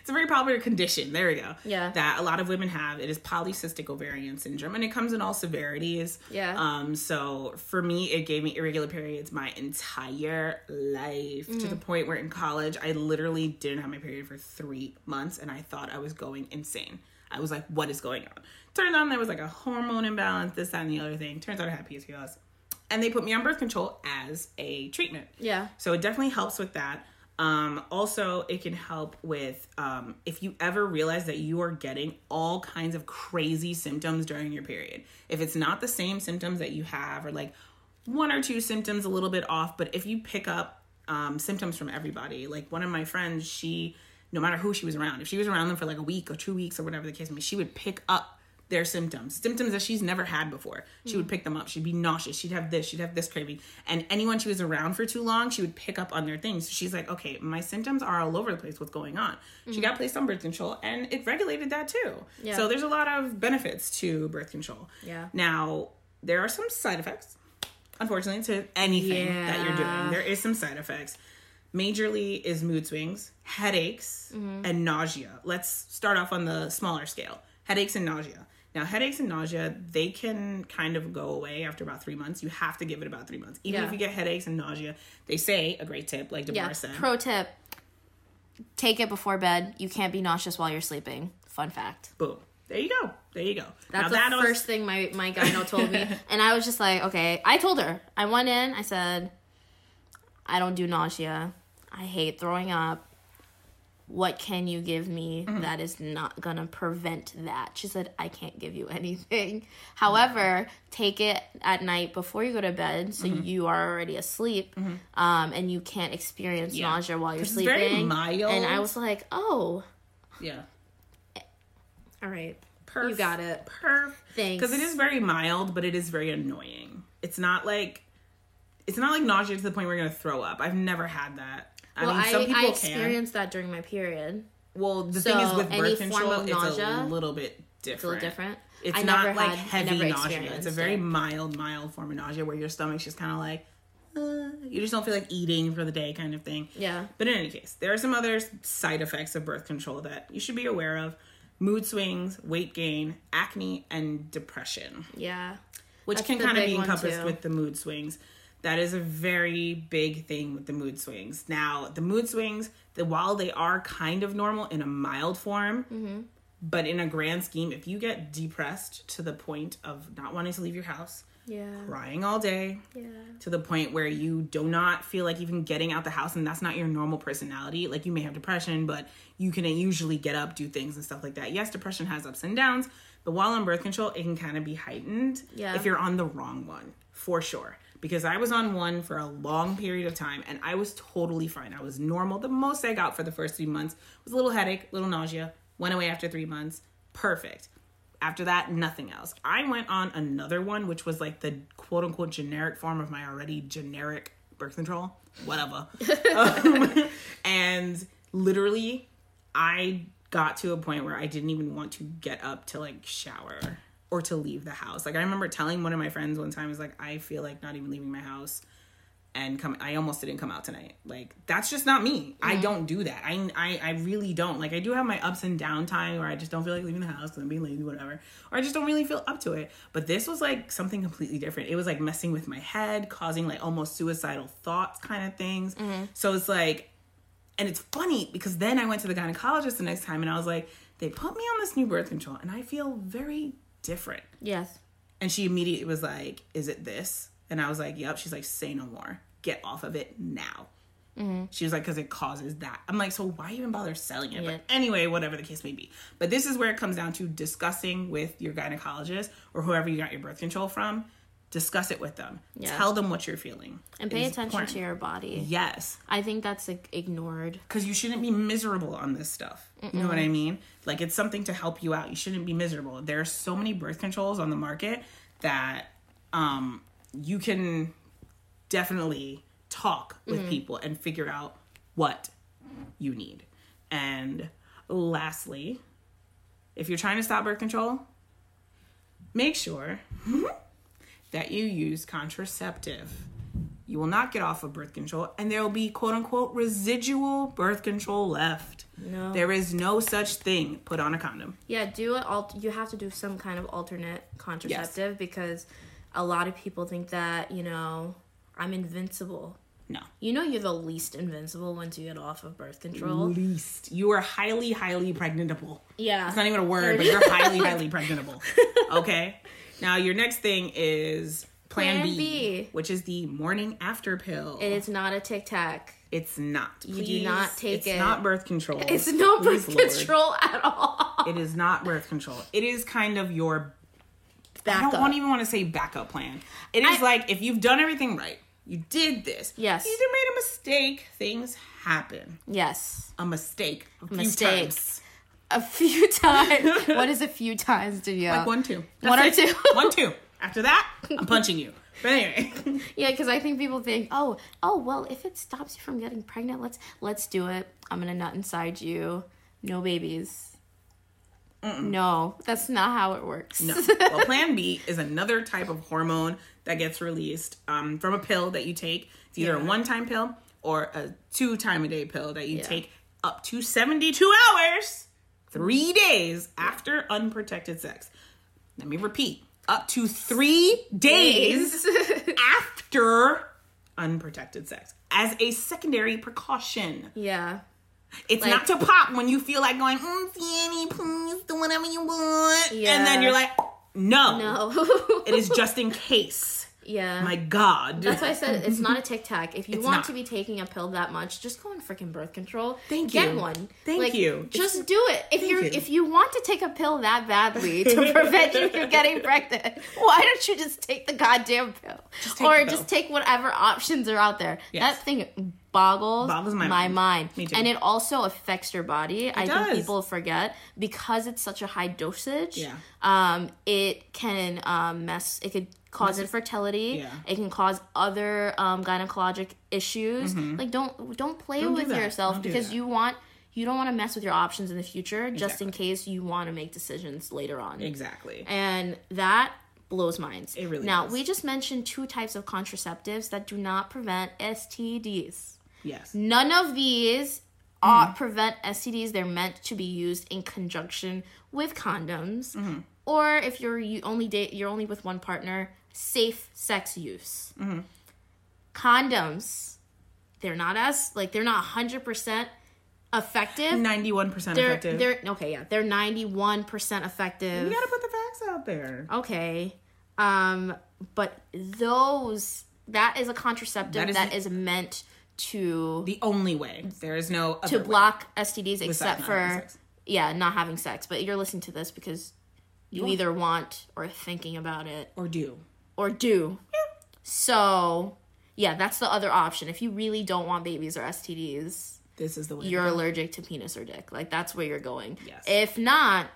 it's a very popular condition. There we go. Yeah. That a lot of women have. It is polycystic ovarian syndrome, and it comes in all severities. Yeah. Um. So for me, it gave me irregular periods my entire life to Mm. the point where in college I literally didn't have my period for three months, and I thought I was going insane. I was like, "What is going on?" Turned on there was like a hormone imbalance, this, that, and the other thing. Turns out I had PCOS, and they put me on birth control as a treatment. yeah. So it definitely helps with that. Um, also, it can help with um, if you ever realize that you are getting all kinds of crazy symptoms during your period. If it's not the same symptoms that you have, or like one or two symptoms a little bit off, but if you pick up um, symptoms from everybody, like one of my friends, she, no matter who she was around, if she was around them for like a week or two weeks or whatever the case may be, she would pick up their symptoms, symptoms that she's never had before. She would pick them up. She'd be nauseous. She'd have this. She'd have this craving. And anyone she was around for too long, she would pick up on their things. She's like, okay, my symptoms are all over the place. What's going on? She mm-hmm. got placed on birth control, and it regulated that too. Yeah. So there's a lot of benefits to birth control. Yeah. Now there are some side effects, unfortunately, to anything that you're doing. There is some side effects. Majorly is mood swings, headaches, mm-hmm. and nausea. Let's start off on the smaller scale. Headaches and nausea. Now, headaches and nausea, they can kind of go away after about three months. You have to give it about three months. Even Yeah. if you get headaches and nausea, they say a great tip, like Deborah Yeah. said. Pro tip: take it before bed. You can't be nauseous while you're sleeping. Fun fact. Boom. There you go. There you go. That's now, the that first thing my my gyno told me, <laughs> and I was just like, okay. I told her. I went in. I said, I don't do nausea. I hate throwing up. What can you give me Mm-hmm. that is not gonna prevent that? She said, I can't give you <laughs> anything. However, take it at night before you go to bed, so Mm-hmm. you are already asleep, um, and you can't experience Yeah. nausea while you're 'Cause it's very sleeping. mild. And I was like, oh, Yeah. all right, Perf. you got it. Perf. Thanks. Because it is very mild, but it is very annoying. It's not like it's not like nausea to the point where you're gonna throw up. I've never had that. I Well, mean, some I, people I can. experienced that during my period. Well, the thing is with birth control, it's a little bit different. It's a little different. It's I not like had, heavy nausea. It's a very it. mild, mild form of nausea where your stomach's just kind of like uh, you just don't feel like eating for the day, kind of thing. Yeah. But in any case, there are some other side effects of birth control that you should be aware of: mood swings, weight gain, acne, and depression Yeah. which That's can kind of be encompassed with the mood swings. That is a very big thing with the mood swings. Now, the mood swings, the while they are kind of normal in a mild form, Mm-hmm. but in a grand scheme, if you get depressed to the point of not wanting to leave your house, Yeah. crying all day, Yeah. to the point where you do not feel like even getting out the house and that's not your normal personality like you may have depression but you can usually get up do things and stuff like that yes depression has ups and downs but while on birth control it can kind of be heightened Yeah. if you're on the wrong one for sure because i was on one for a long period of time and i was totally fine i was normal the most i got for the first three months was a little headache little nausea went away after three months perfect after that, nothing else. I went on another one, which was like the quote unquote generic form of my already generic birth control, whatever. <laughs> um, <laughs> and literally, I got to a point where I didn't even want to get up to like shower. Or to leave the house. Like I remember telling one of my friends one time, I was like, I feel like not even leaving my house and come I almost didn't come out tonight. Like that's just not me. I don't do that. I, I I really don't. Like I do have my ups and down time where I just don't feel like leaving the house because I'm being lazy, whatever. Or I just don't really feel up to it. But this was like something completely different. It was like messing with my head, causing like almost suicidal thoughts kind of things. Mm-hmm. So it's like and it's funny because then I went to the gynecologist the next time and I was like, they put me on this new birth control and I feel very different. Yes. And she immediately was like, Is it this? And I was like, Yep. She's like, Say no more. Get off of it now. Mm-hmm. She was like, Because it causes that. I'm like, So why even bother selling it? Yeah. But anyway, whatever the case may be. But this is where it comes down to discussing with your gynecologist or whoever you got your birth control from. Discuss it with them. Yeah. Tell them what you're feeling. And pay attention important. to your body. Yes. I think that's like, ignored. because you shouldn't be miserable on this stuff. You know what I mean? Like it's something to help you out. You shouldn't be miserable. There are so many birth controls on the market that um, you can definitely talk with people and figure out what you need. And lastly, if you're trying to stop birth control, make sure that you use contraceptive. You will not get off of birth control, and there will be quote unquote residual birth control left. No. There is no such thing. Put on a condom. Yeah, do it. Alt- you have to do some kind of alternate contraceptive because a lot of people think that you know I'm invincible. No. You know you're the least invincible once you get off of birth control. Least. You are highly, highly pregnantable. Yeah, It's not even a word, but you're <laughs> highly, highly pregnantable. Okay? Now, your next thing is Plan, Plan B, B. which is the morning after pill. And it is not a tic tac. it's not. You do not take it's it. It's not birth control. <laughs> It's no Please, birth Lord. control at all. It is not birth control. It is kind of your I Backup. don't want even want to say backup plan. It is I- like if you've done everything right, you did this. Yes. You either made a mistake, things happen. yes, A mistake. A Mistake. A few <laughs> times. <laughs> what is a few times, Danielle? Like one, two. One That's or it. two. one, two. After that, I'm punching you. But anyway. <laughs> Yeah, because I think people think, oh, oh, well, if it stops you from getting pregnant, let's let's do it. I'm gonna nut inside you. No babies. No, that's not how it works. No. Well, Plan B is another type of hormone that gets released um, from a pill that you take. It's either a one time pill or a two time a day pill that you Yeah. take up to 72 hours, three days after unprotected sex. Let me repeat up to three days <laughs> after unprotected sex as a secondary precaution. yeah. It's Like- not to pop when you feel like going, mm, Fanny, please do whatever you want. Yeah. And then you're like, no. No. It is <laughs> just in case. Yeah. My God. That's why I said it's not a <laughs> tic tac. If you It's want not. to be taking a pill that much, just go on freaking birth control. Thank Get you. Get one. Thank Like, you. Just do it. If you're you. if you want to take a pill that badly <laughs> to prevent you from getting pregnant, <laughs> why don't you just take the goddamn pill? take or pill. just take whatever options are out there. Yes. That thing boggles, Boggles my my, mind. mind. And it also affects your body. I does. think people forget because it's such a high dosage. Yeah. Um, it can um, mess. It could cause infertility. Yeah. It can cause other um, gynecologic issues. Like don't don't play Mm-hmm. Don't with yourself Don't because you want you don't want to mess with your options in the future just in case you want to make decisions later on. exactly. And that blows minds. It really now does. we just mentioned two types of contraceptives that do not prevent STDs. Yes. None of these uh, prevent STDs. They're meant to be used in conjunction with condoms, or if you're you only date you're only with one partner, safe sex use. Condoms, they're not as like they're not hundred percent effective. 91% effective. they're okay. Yeah, they're ninety one percent effective. you gotta put the facts out there. Okay. Um, but those that is a contraceptive That that is is, meant to The only way. There is no other to way. block STDs except for yeah, not having sex. But you're listening to this because you want- either want or thinking about it Or do. or do. Yeah. So yeah, that's the other option. If you really don't want babies or STDs, This is the way. you're allergic to penis or dick. Like that's where you're going. Yes. If not,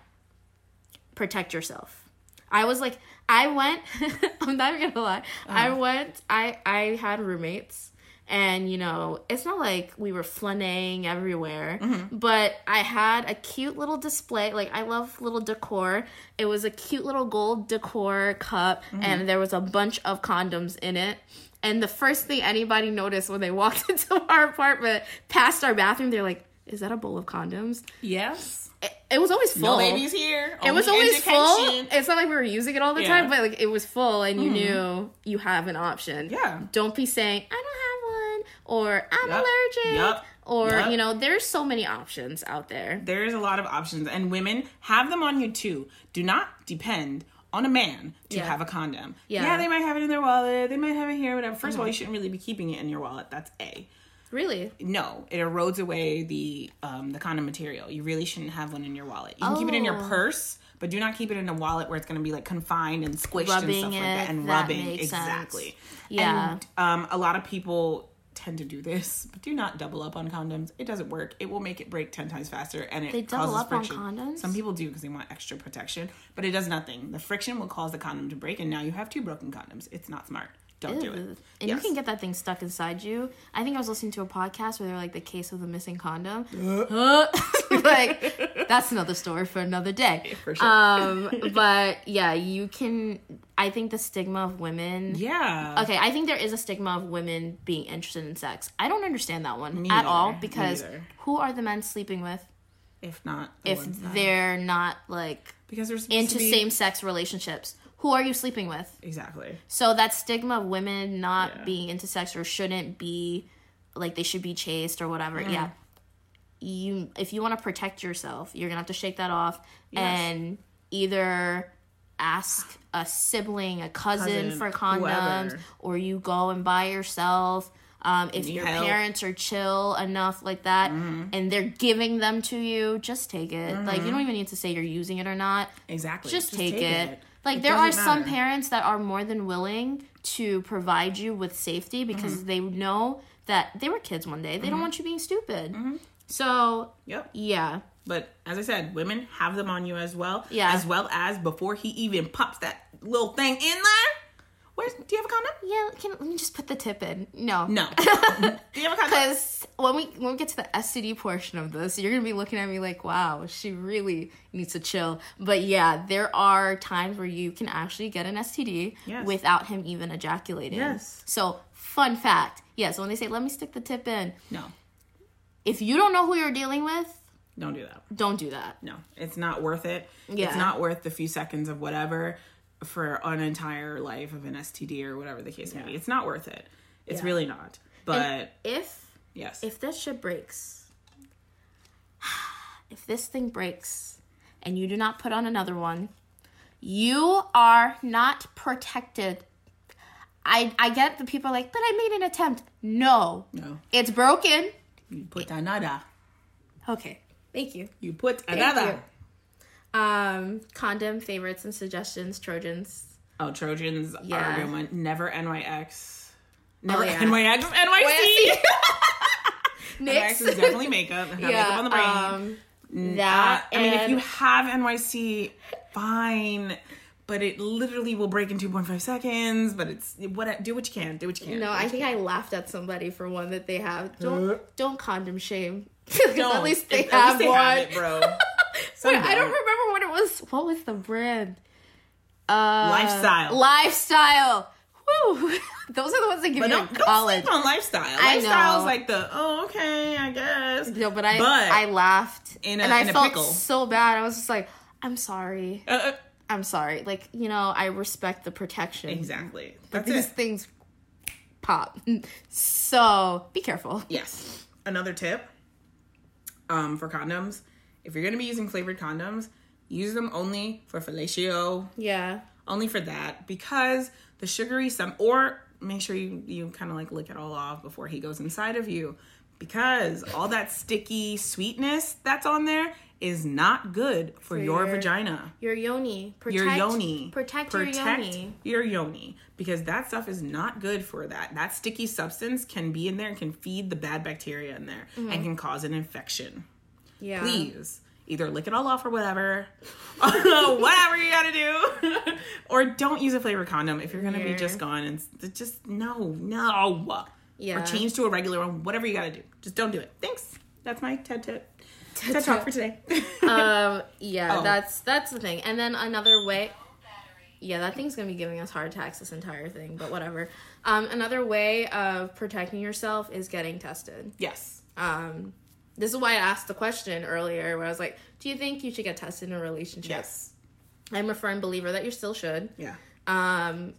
protect yourself. I was like, I went. <laughs> I'm not gonna lie. I Uh-huh. went. I I had roommates, and you know, it's not like we were flanaying everywhere, Mm-hmm. but I had a cute little display. Like I love little decor. It was a cute little gold decor cup, Mm-hmm. and there was a bunch of condoms in it. And the first thing anybody noticed when they <laughs> walked into our apartment, past our bathroom, they're like, "Is that a bowl of condoms?" Yes. It, it was always full. No babies here. It was always full. It's not like we were using it all the Yeah. time, but like it was full, and you mm-hmm. knew you have an option. Yeah. Don't be saying I don't have one, or I'm Yup. allergic, Yup. or Yup. you know, there's so many options out there. There's a lot of options, and women have them on you too. Do not depend on a man to Yeah. have a condom. Yeah. Yeah. they might have it in their wallet. They might have it here, whatever. 1st of all, uh-huh. you shouldn't really be keeping it in your wallet. That's a. Really? No, it erodes away the um, the condom material. You really shouldn't have one in your wallet. You can keep it in your Oh. purse, but do not keep it in a wallet where it's going to be like confined and squished and Rubbing stuff like that and that rubbing. makes sense. exactly. Yeah. And um, a lot of people tend to do this, <laughs> but do not double up on condoms. It doesn't work. It will make it break ten times faster, and it They double causes up on condoms? Some people do because they want extra protection, but it does nothing. The friction will cause the condom to break, and now you have two broken condoms. It's not smart. Don't do it. And you can get that thing stuck inside you. I think I was listening to a podcast where they're like the case of the missing condom. <laughs> <laughs> like that's another story for another day. <laughs> For sure. Um, but yeah, you can. I think the stigma of women. Yeah. Okay, I think there is a stigma of women being interested in sex. I don't understand that one Me at neither. all because who are the men sleeping with If not, the if they're not like because they're into be- same sex relationships? Who are you sleeping with? Exactly. So that stigma of women not Yeah. being into sex or shouldn't be like they should be chaste or whatever. Mm. Yeah. You if you want to protect yourself, you're going to have to shake that off and either ask a sibling, a cousin, Cousin, for condoms whoever. or you go and buy yourself. Um, if your help. parents are chill enough like that Mm-hmm. and they're giving them to you, just take it. Like you don't even need to say you're using it or not Exactly. just, take, it. Like It there are doesn't some parents that are more than willing to provide you with safety because Mm-hmm. they know that they were kids one day. They don't want you being stupid. So Yep. yeah, But as I said, women have them on you as well. Yeah. As well as before he even pops that little thing in there. Where's do you have a condom? yeah. Can, let me just put the tip in. No, No. <laughs> do you have a condom? Because when we when we get to the STD portion of this, you're gonna be looking at me like, "Wow, she really needs to chill." But yeah, there are times where you can actually get an STD Yes. without him even ejaculating. Yes. So, fun fact. Yeah. So when they say, "Let me stick the tip in," No. if you don't know who you're dealing with, Don't do that. don't do that. No. It's not worth it. Yeah. It's not worth the few seconds of whatever for an entire life of an STD or whatever the case may be. It's not worth it. It's Yeah. really not. But And if yes. if this shit breaks, <sighs> if this thing breaks and you do not put on another one, you are not protected. I I get the people like, but I made an attempt. No. no. It's broken. You put another. Okay. Thank you. You put another. Um condom favorites and suggestions, Trojans. Oh, Trojans Yeah. are a good one. Never NYX. Never yeah. NYX. NYC. NYX <laughs> is definitely makeup. Have makeup on the brain. Um, Uh, that I mean, if you have NYC, fine. But it literally will break in 2.5 seconds. But it's what do what you can. Do what you can. No, I think I laughed at somebody for one that they have. Don't don't condom shame. <laughs> 'Cause can. at least they have least they one. it, bro. <laughs> Wait, I don't remember what it was. What was the brand? Uh, Lifestyle. Lifestyle. Woo. <laughs> Those are the ones that give But you don't, in don't sleep on lifestyle. I Lifestyle is know. like the oh okay I guess. No, but I But- I laughed In a- and I felt pickle. so bad. I was just like, I'm sorry. Uh, uh, I'm sorry. Like you know, I respect the protection. exactly. But That's these it. things pop. <laughs> So be careful. Yes. Another tip um, for condoms: if you're gonna be using flavored condoms, use them only for fellatio, Yeah. only for that, because the sugary some or make sure you you kind of like lick it all off before he goes inside of you, because all that sticky sweetness that's on there is not good for, your, your- vagina. Your yoni. Protect, Your yoni. Protect, your yoni. your yoni. Because that stuff is not good for that. That sticky substance can be in there and can feed the bad bacteria in there mm-hmm. and can cause an infection. Yeah. Please. Either lick it all off or whatever. <laughs> whatever you gotta do. <laughs> or don't use a flavored condom if you're gonna be just gone and just no, no. Yeah. Or change to a regular one, whatever you gotta do. Just don't do it. Thanks. That's my TED tip. <laughs> TED talk for today. um, yeah, Oh. that's that's the thing. And then another way. Yeah, that thing's gonna be giving us heart attacks this entire thing, but whatever. Um, another way of protecting yourself is getting tested. yes. Um, this is why I asked the question earlier, where I was like, "Do you think you should get tested in a relationship?" Yes. I'm a firm believer that you still should. Yeah. Um,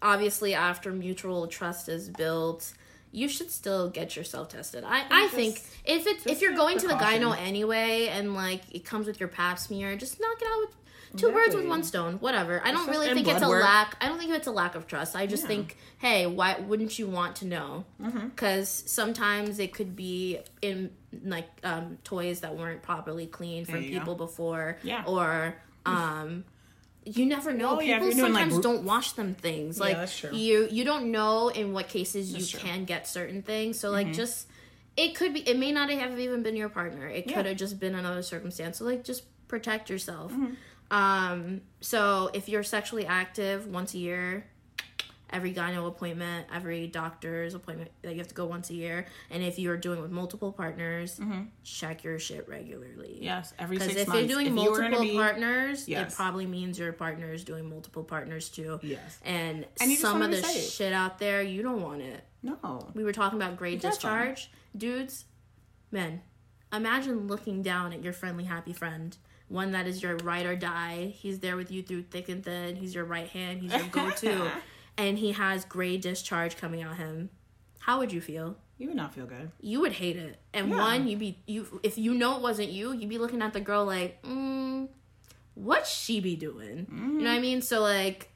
obviously, after mutual trust is built, you should still get yourself tested. I, I just- think if it's if you're going to the gyno anyway, and like it comes with your pap smear, just knock it out with two birds with one stone. Whatever. I don't really think it's a work. lack. I don't think it's a lack of trust. I just Yeah. think, hey, why wouldn't you want to know? Mm-hmm. Because sometimes it could be in like um, toys that weren't properly cleaned from you go. people before, Yeah. or um. You never know. Well, People you're doing, like, sometimes don't wash them things. Like that's true. you, you don't know in what cases you true. Mm-hmm. can get certain things. So like, just it could be. It may not have even been your partner. It Yeah. could have just been another circumstance. So like, just protect yourself. Mm-hmm. Um. So if you're sexually active once a year, every gyno appointment, every doctor's appointment, that you have to go once a year. And if you're doing with multiple partners, check your shit regularly. Mm-hmm. Yes. Every six if months. you're doing If you multiple be- partners, it probably means your partner is doing multiple partners too. Yes. And, And some of the shit out there, you don't want it. No. We were talking about grade discharge. Dudes, men, imagine looking down at your friendly, happy friend. One that is your ride or die. He's there with you through thick and thin. He's your right hand. He's your go to. <laughs> and he has gray discharge coming out him. How would you feel? You would not feel good. you would hate it. And Yeah. one, you'd be you if you know it wasn't you, you'd be looking at the girl like, mm, what's she be doing? You Mm-hmm. know what I mean? So like,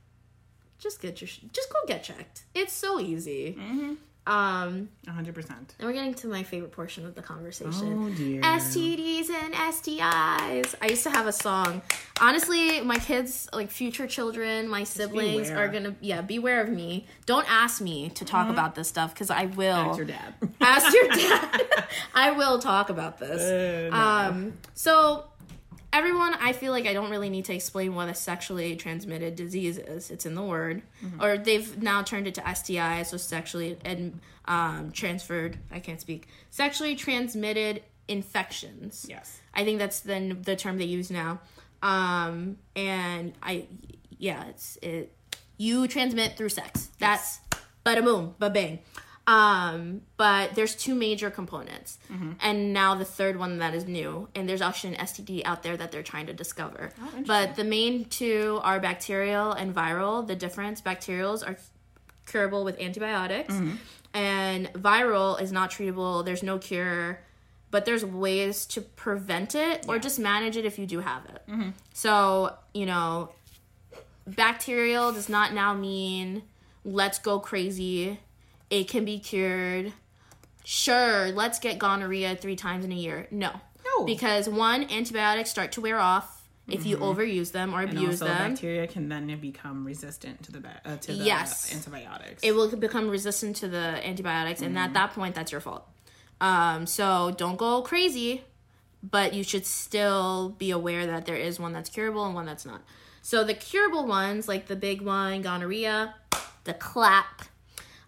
just get your just go get checked. It's so easy. Mm-hmm. Um, hundred percent. and we're getting to my favorite portion of the conversation. Oh dear. STDs and STIs. I used to have a song. Honestly, my kids, like future children, my siblings are gonna, yeah, beware of me. Don't ask me to talk about this stuff because I will. Ask your dad. <laughs> Ask your <laughs> dad. <laughs> I will talk about this. Uh, no. Um, so everyone, I feel like I don't really need to explain what a sexually transmitted disease is. It's in the word, or they've now turned it to STI, so sexually and um, transferred. I can't speak. Sexually transmitted infections. yes. I think that's the the term they use now. Um, and I, yeah, it's it. You transmit through sex. That's bada boom, ba bang. Um, but there's two major components, mm-hmm. and now the third one that is new, and there's actually an STD out there that they're trying to discover. Oh, but the main two are bacterial and viral. The difference: bacterials are curable with antibiotics, mm-hmm. and viral is not treatable. There's no cure, but there's ways to prevent it or just manage it if you do have it. Mm-hmm. So you know, bacterial does not now mean let's go crazy. It can be cured. Sure, let's get gonorrhea three times in a year. No. No. Because one, antibiotics start to wear off if you overuse them or And abuse also, them. bacteria can then become resistant to the uh, to the Yes. antibiotics. it will become resistant to the antibiotics, and at that point, that's your fault. Um, so don't go crazy, but you should still be aware that there is one that's curable and one that's not. So the curable ones, like the big one, gonorrhea, the clap,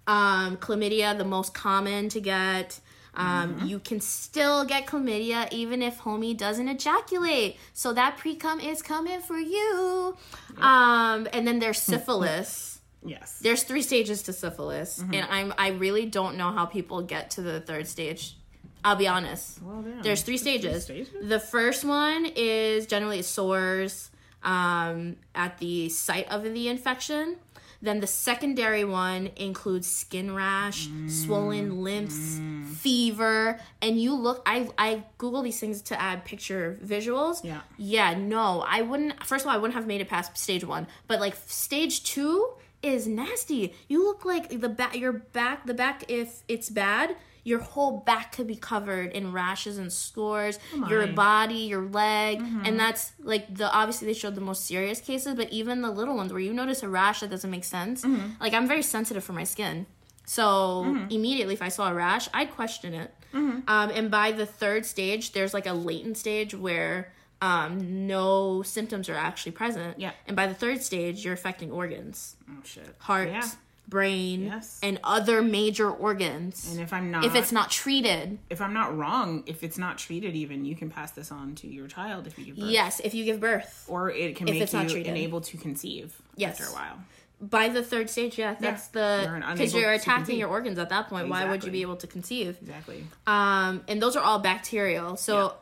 um, chlamydia, the most common to get. Um, You can still get chlamydia even if homie doesn't ejaculate. So that pre cum is coming for you. Um, and then there's <laughs> syphilis. yes. There's three stages to syphilis, and I'm I really don't know how people get to the third stage. I'll be honest. Well. There's three stages. stages? The first one is generally sores um, at the site of the infection. Then the secondary one includes skin rash, swollen mm. limbs, mm. fever, and you look. I I Google these things to add picture visuals. Yeah. Yeah. No, I wouldn't. First of all, I wouldn't have made it past stage one, but like stage two is nasty. You look like the back. Your back. The back. If it's bad. Your whole back could be covered in rashes and scores. your body, your leg, and that's like the obviously they showed the most serious cases, but even the little ones where you notice a rash that doesn't make sense. Like I'm very sensitive for my skin, so immediately if I saw a rash, I'd question it. Um, and by the third stage, there's like a latent stage where um, no symptoms are actually present. Yeah. And by the third stage, you're affecting organs, oh shit. heart, Yeah. Brain, Yes. and other major organs. And if I'm not, if it's not treated, if I'm not wrong, if it's not treated, even you can pass this on to your child if you give birth. yes, if you give birth Or it can make you unable to conceive Yes. after a while. by the third stage, yeah, that's You're the because you're to attacking your organs at that point. Why would you be able to conceive? Exactly. Um, and those are all bacterial. So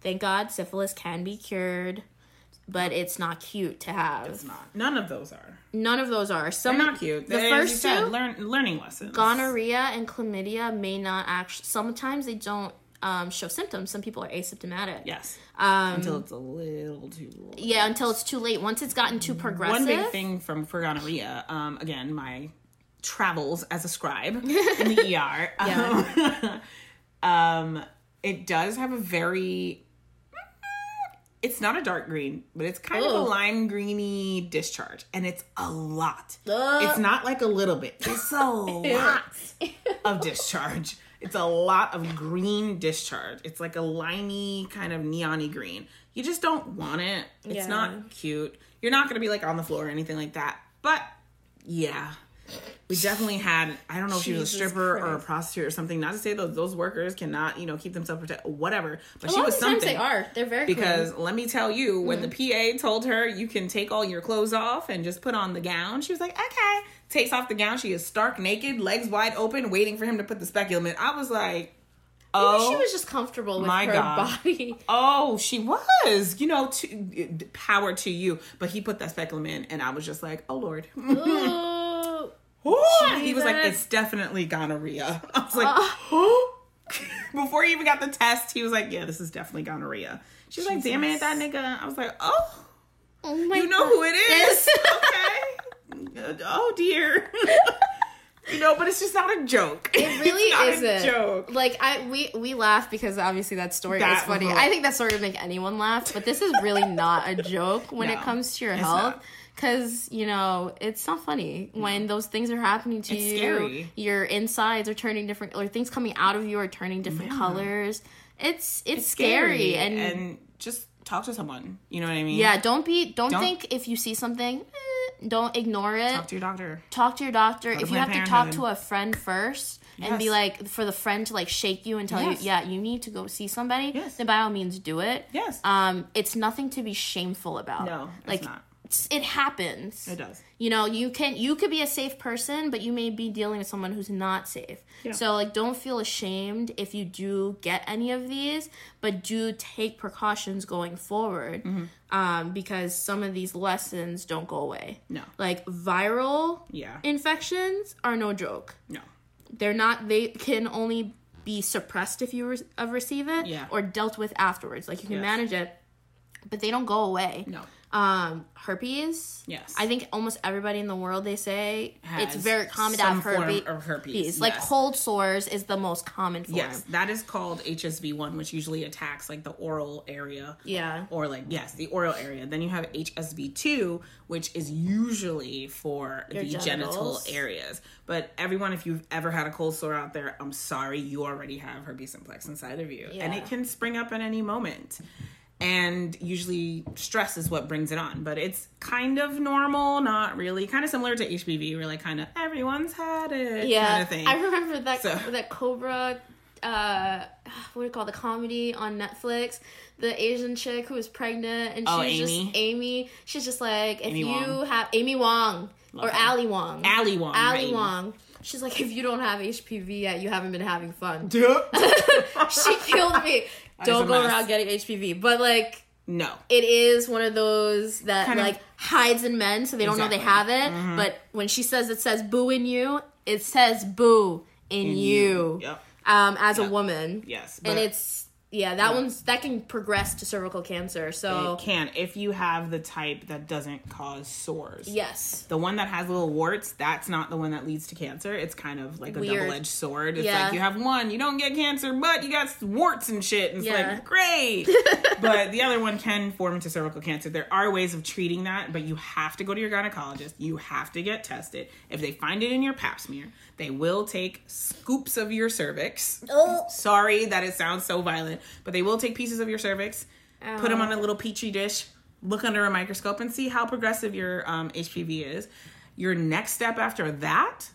thank God syphilis can be cured, but it's not cute to have. It's not. None of those are. None of those are. Some They're not cute. The They- as you first said, two, learn, learning lessons. gonorrhea and chlamydia may not actually. Sometimes they don't um, show symptoms. Some people are asymptomatic. Yes. Um, Until it's a little too late. yeah, until it's too late. Once it's gotten too progressive. One big thing from for gonorrhea, um, again, my travels as a scribe in the <laughs> ER. Yeah. Um, <laughs> um, it does have a very. It's not a dark green, but it's kind of a lime greeny discharge, and it's a lot. Ugh. It's not like a little bit. It's a <laughs> lot of discharge. It's a lot of green discharge. It's like a limey kind of neony green. You just don't want it. It's Yeah. not cute. You're not gonna be like on the floor or anything like that. But yeah. We definitely had I don't know if she was a Jesus stripper or a prostitute or something. Not to say those those workers cannot, you know, keep themselves protected whatever. But a she was of the times something they are. They're very clean. because let me tell you, when Mm. the PA told her you can take all your clothes off and just put on the gown, she was like, okay. Takes off the gown. She is stark naked, legs wide open, waiting for him to put the speculum in. I was like, Maybe oh. she was just comfortable with my her God. body. <laughs> Oh, she was. You know, to, power to you. But he put that speculum in, and I was just like, oh, Lord. He was like, it's definitely gonorrhea. <laughs> I was like, oh. <laughs> before he even got the test, he was like, yeah, this is definitely gonorrhea. She was like, damn it, that nigga. I was like, oh, Oh my you know God. who it is. <laughs> okay. Oh, dear. you know, but it's just not a joke. It really it's not isn't. a joke. Like I we we laugh because obviously that story That- is funny. I think that story would make anyone laugh, but this is really not a joke when it comes to your health. not. Cause you know it's not funny when those things are happening to It's you. scary. Your insides are turning different, or things coming out of you are turning different Yeah. colors. It's it's, scary, and, and just talk to someone. You know what I mean? yeah. Don't be don't, Don't- think if you see something, eh, don't ignore it. Talk to your doctor. talk to your doctor. to If you have to talk to a friend first and be like, for the friend to like shake you and tell Yes. you, yeah, you need to go see somebody, Yes. then by all means do it. Yes. Um, it's nothing to be shameful about. No, it's like not. It's- it happens. It does. You know, you can you could be a safe person, but you may be dealing with someone who's not safe. Yeah. So like don't feel ashamed if you do get any of these, but do take precautions going forward. Mm-hmm. Um, because some of these lessons don't go away. No. Like viral Yeah. infections are no joke. No. They're not they can only be suppressed if you re- receive it Yeah. or dealt with afterwards. Like you can Yes. manage it, but they don't go away No. Um herpes. Yes. i think almost everybody in the world they say it's very common to have form herpes, of herpes, like cold sores is the most common form. Yes, that is called HSV1, which usually attacks like the oral area. yeah. Or like yes, the oral area. Then you have HSV2, which is usually for Your the genital areas. But everyone, if you've ever had a cold sore out there, I'm sorry, you already have herpes simplex inside of you, and it can spring up at any moment. And usually, stress is what brings it on. But it's kind of normal, not really. Kind of similar to HPV, where like kind of everyone's had it, yeah kind of thing. i remember that So- <laughs> that cobra uh <sighs> what do you call the comedy on netflix the asian chick who was pregnant and she's Oh, just Amy? she's just like if Amy you Wong. have amy wong or her. ali wong Ali Wong. ali right? wong she's like if you don't have hpv yet you haven't been having fun <laughs> <laughs> she killed me. Don't go mess. around getting HPV. But like no. it is one of those that Kind of- like hides in men so they don't know they have it. But when she says it says boo in you, it says boo in, you. Yep. Um as a woman. Yes. And it's yeah, that one's that can progress to cervical cancer. So It can if you have the type that doesn't cause sores. yes. The one that has little warts, that's not the one that leads to cancer. It's kind of like a double edged sword. It's Yeah. like you have one, you don't get cancer, but you got warts and shit. And it's Yeah. like, great. <laughs> but the other one can form into cervical cancer. There are ways of treating that, but you have to go to your gynecologist. You have to get tested. If they find it in your pap smear, they will take scoops of your cervix. Oh. Sorry that it sounds so violent, but they will take pieces of your cervix, put them on a little petri dish, look under a microscope, and see how progressive your um, HPV is. Your next step after that,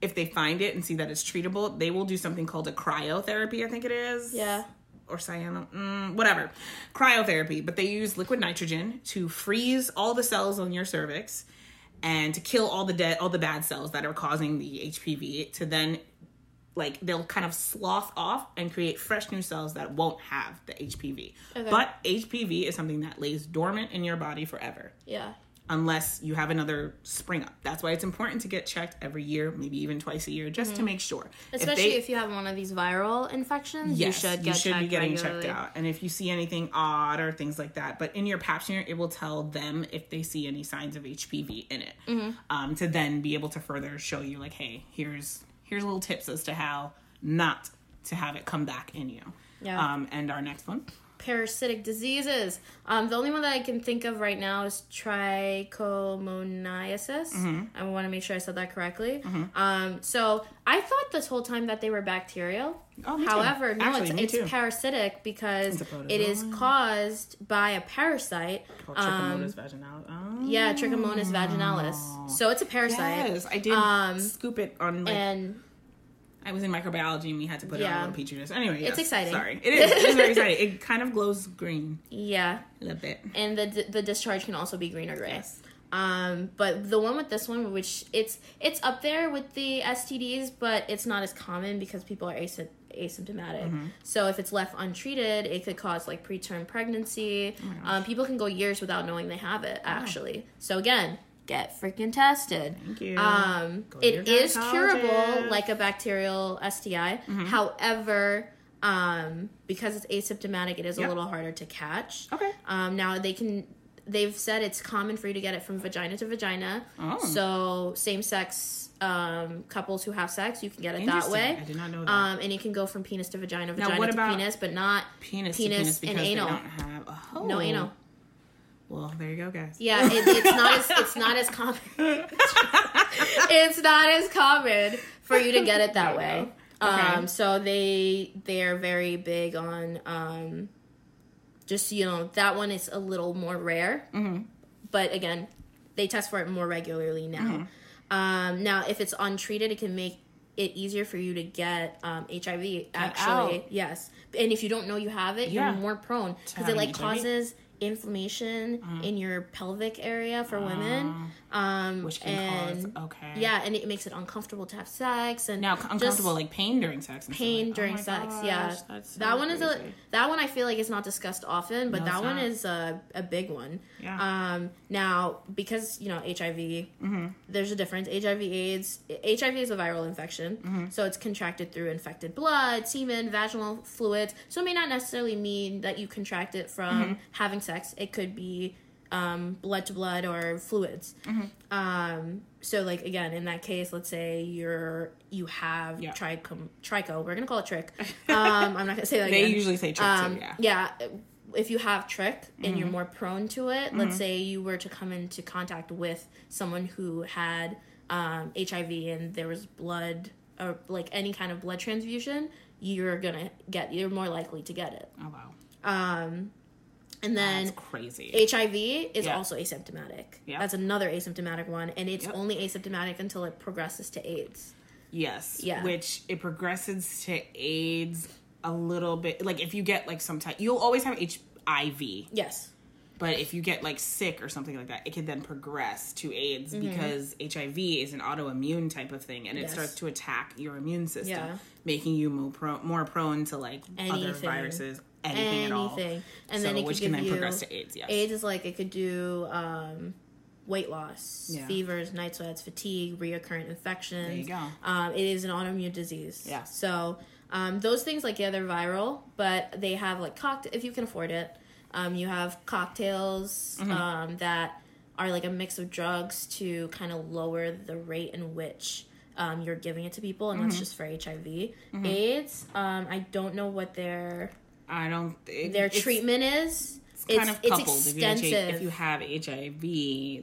if they find it and see that it's treatable, they will do something called a cryotherapy, I think it is. Yeah. Or cyano, mm, whatever. Cryotherapy, but they use liquid nitrogen to freeze all the cells on your cervix and to kill all the dead, all the bad cells that are causing the HPV to then like they'll kind of slough off and create fresh new cells that won't have the HPV. Okay. But HPV is something that lays dormant in your body forever Yeah. Unless you have another spring up. That's why it's important to get checked every year, maybe even twice a year, just to make sure. Mm-hmm. Especially they- if, you have one of these viral infections, Yes, you should get be checked getting regularly. checked out. And if you see anything odd or things like that, but in your pap smear, it will tell them if they see any signs of HPV in it, Mm-hmm. um, to then be able to further show you like, hey, here's here's little tips as to how not to have it come back in you. Yeah. Um, and our next one, Parasitic diseases. Um, the only one that I can think of right now is trichomoniasis. Mm-hmm. I want to make sure I said that correctly. Um, so I thought this whole time that they were bacterial. Oh, me too. However, no, Actually, it's, it's parasitic because It's it is caused by a parasite. called Um, Trichomonas vaginalis. Oh. yeah, Trichomonas vaginalis. So it's a parasite. Yes, I did Um, scoop it on like And I was in microbiology and we had to put it on a little petri dish. Anyway, yes, exciting. Sorry, it is. It is very exciting. It <laughs> kind of glows green yeah, a little bit. and the the discharge can also be green or gray. Yes. Um, but the one with this one, which it's it's up there with the STDs, but it's not as common because people are asy- asymptomatic. Mm-hmm. So if it's left untreated, it could cause like preterm pregnancy. Oh um, people can go years without knowing they have it. Actually, so again, get freaking tested. Thank you. Um, it is curable like a bacterial STI. Mm-hmm. However, um, because it's asymptomatic, it is Yep. a little harder to catch. Okay. Um, now they can. They've said it's common for you to get it from vagina to vagina. Oh. So same sex um, couples who have sex, you can get it that way. I did not know that. Um, and it can go from penis to vagina, vagina what to penis, but not penis, penis to penis and anal. they don't have. Oh. no anal. Well, there you go, guys. Yeah, it, it's not as it's not as common. <laughs> it's not as common for you to get it that <laughs> way. Okay. Um, so they they are very big on um, just you know that one is a little more rare. Mm-hmm. But again, they test for it more regularly now. Mm-hmm. Um, now, if it's untreated, it can make it easier for you to get um, HIV. Actually, yes. And if you don't know you have it, Yeah. you're more prone because it like HIV. causes inflammation Uh-huh. in your pelvic area for women. Um, Which can and, cause okay. Yeah, and it makes it uncomfortable to have sex and Now uncomfortable like pain during sex. And pain like- oh during my sex. gosh, yeah, so that one is a that one I feel like is not discussed often, but No, that one is a a big one. Yeah. Um, now because you know HIV, Mm-hmm. there's a difference. HIV/AIDS. HIV is a viral infection, Mm-hmm. so it's contracted through infected blood, semen, vaginal fluids. So it may not necessarily mean that you contract it from Mm-hmm. having sex. It could be um, blood to blood or fluids. Mm-hmm. Um, so like again, in that case, let's say you're you have Yeah. trichom tricho. We're gonna call it trick. <laughs> Um, I'm not gonna say that They again. usually say trick Um, too. Yeah. if you have trick and you're more prone to it, Mm-hmm. let's say you were to come into contact with someone who had um, HIV and there was blood or like any kind of blood transfusion, you're gonna get you're more likely to get it. Oh wow. Um, and then That's crazy. HIV is Yeah. also asymptomatic. Yeah. That's another asymptomatic one, and it's Yep. only asymptomatic until it progresses to AIDS. Yes. Yeah. Which it progresses to AIDS a little bit. Like if you get like some type, you'll always have HIV. Yes. But if you get like sick or something like that, it can then progress to AIDS Mm-hmm. because HIV is an autoimmune type of thing, and it Yes. starts to attack your immune system, Yeah. making you more, pro- more prone to like other viruses, anything, at all. And So, then it which could can give then you progress to AIDS. Yes. AIDS is like it could do um, weight loss, Yeah. fevers, night sweats, fatigue, reoccurrent infections. There you go. Um, it is an autoimmune disease. Yeah. So um, those things, like yeah, they're viral, but they have like cocktail if you can afford it. Um, you have cocktails Mm-hmm. um, that are like a mix of drugs to kind of lower the rate in which um, you're giving it to people, and Mm-hmm. that's just for HIV. AIDS, um, I don't know what their I don't. It, their treatment is. It's kind of coupled. If, you, extensive. if you have HIV,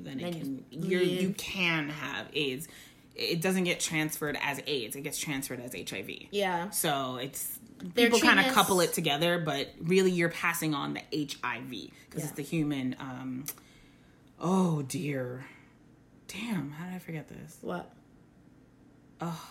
then it can you- you're, can have AIDS. It doesn't get transferred as AIDS. It gets transferred as HIV. yeah. So it's Their people kind of couple it together, but really you're passing on the HIV because Yeah. it's the human. Um, oh dear, Damn, how did I forget this? What? Oh,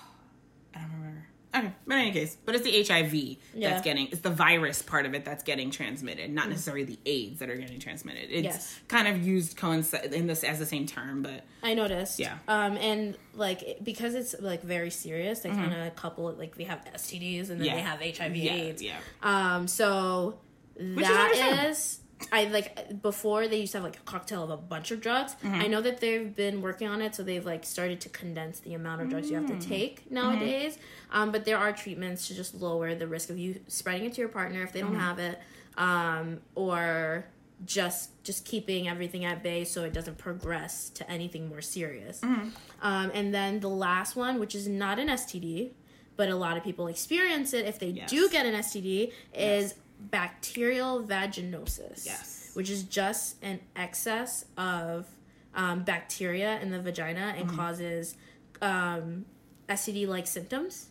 I don't remember. Okay, but in any case, but it's the HIV Yeah. that's getting, it's the virus part of it that's getting transmitted, not necessarily the AIDS that are getting transmitted. It's Yes. kind of used coincide in this as the same term, but I noticed. Yeah. Um, and like because it's like very serious, they kind of couple it like they have STDs and then Mm-hmm. Yeah. they have HIV yeah, AIDS. yeah. Um, so is that understandable. is I like before they used to have like a cocktail of a bunch of drugs. Mm-hmm. I know that they've been working on it, so they've like started to condense the amount of drugs you have Mm. to take nowadays. Um, but there are treatments to just lower the risk of you spreading it to your partner if they Mm-hmm. don't have it, um, or just just keeping everything at bay so it doesn't progress to anything more serious. Mm-hmm. Um, and then the last one, which is not an STD, but a lot of people experience it if they Yes. do get an STD, is bacterial vaginosis. Yes. Which is just an excess of um, bacteria in the vagina and causes um, STD like symptoms.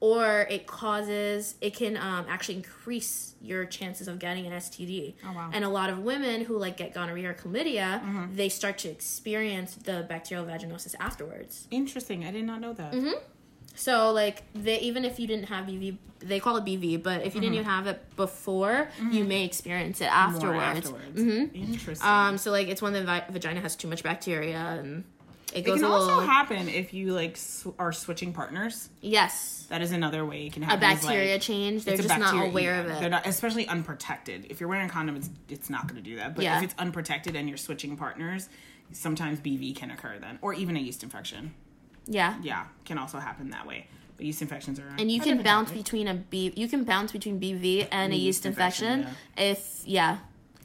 Or it causes, it can um, actually increase your chances of getting an STD. Oh, wow. And a lot of women who like get gonorrhea or chlamydia, they start to experience the bacterial vaginosis afterwards. Interesting. I did not know that. Mm-hmm. So like they even if you didn't have BV, they call it BV, but if you didn't even have it before, you may experience it Mm-hmm. Afterwards. afterwards. Interesting. Um, so like it's when the vi- vagina has too much bacteria and it it goes can a little. also happen if you like sw- are switching partners. yes, That is another way it can have a bacteria like, change. They're just not aware of it. They're not, especially unprotected. If you're wearing a condom, it's it's not going to do that. But Yeah. if it's unprotected and you're switching partners, sometimes BV can occur then, or even a yeast infection. Yeah. Yeah, can also happen that way. But yeast infections are And you can bounce topic. between a B. You can bounce between BV and a yeast, yeast infection, infection, if yeah,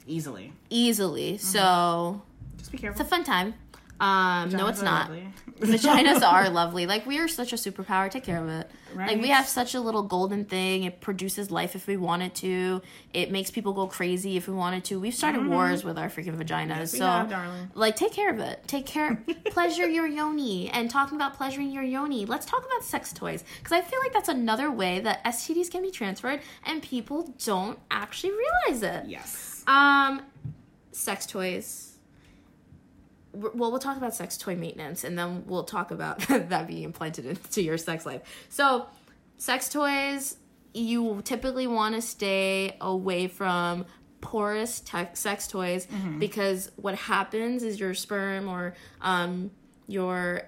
easily. easily. Mm-hmm. So Just be careful. it's a fun time. Um, no, it's not. lovely. <laughs> Vaginas are <laughs> lovely. Like we are such a superpower. Take care of it. Like we have such a little golden thing. It produces life if we wanted to. It makes people go crazy if we wanted to. We've started wars with our freaking vaginas. Mm-hmm. we so have, darling. like take care of it. Take care <laughs> pleasure your yoni. And talking about pleasuring your yoni, let's talk about sex toys. Because I feel like that's another way that STDs can be transferred and people don't actually realize it. Yes. Um, sex toys. Well, we'll talk about sex toy maintenance, and then we'll talk about <laughs> that being implanted into your sex life. So, sex toys, you typically want to stay away from porous sex toys because what happens is your sperm or um, your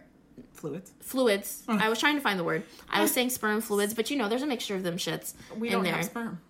Fluids. fluids. I was trying to find the word. I was <laughs> saying sperm fluids, but you know, there's a mixture of them shits We in don't there. have sperm.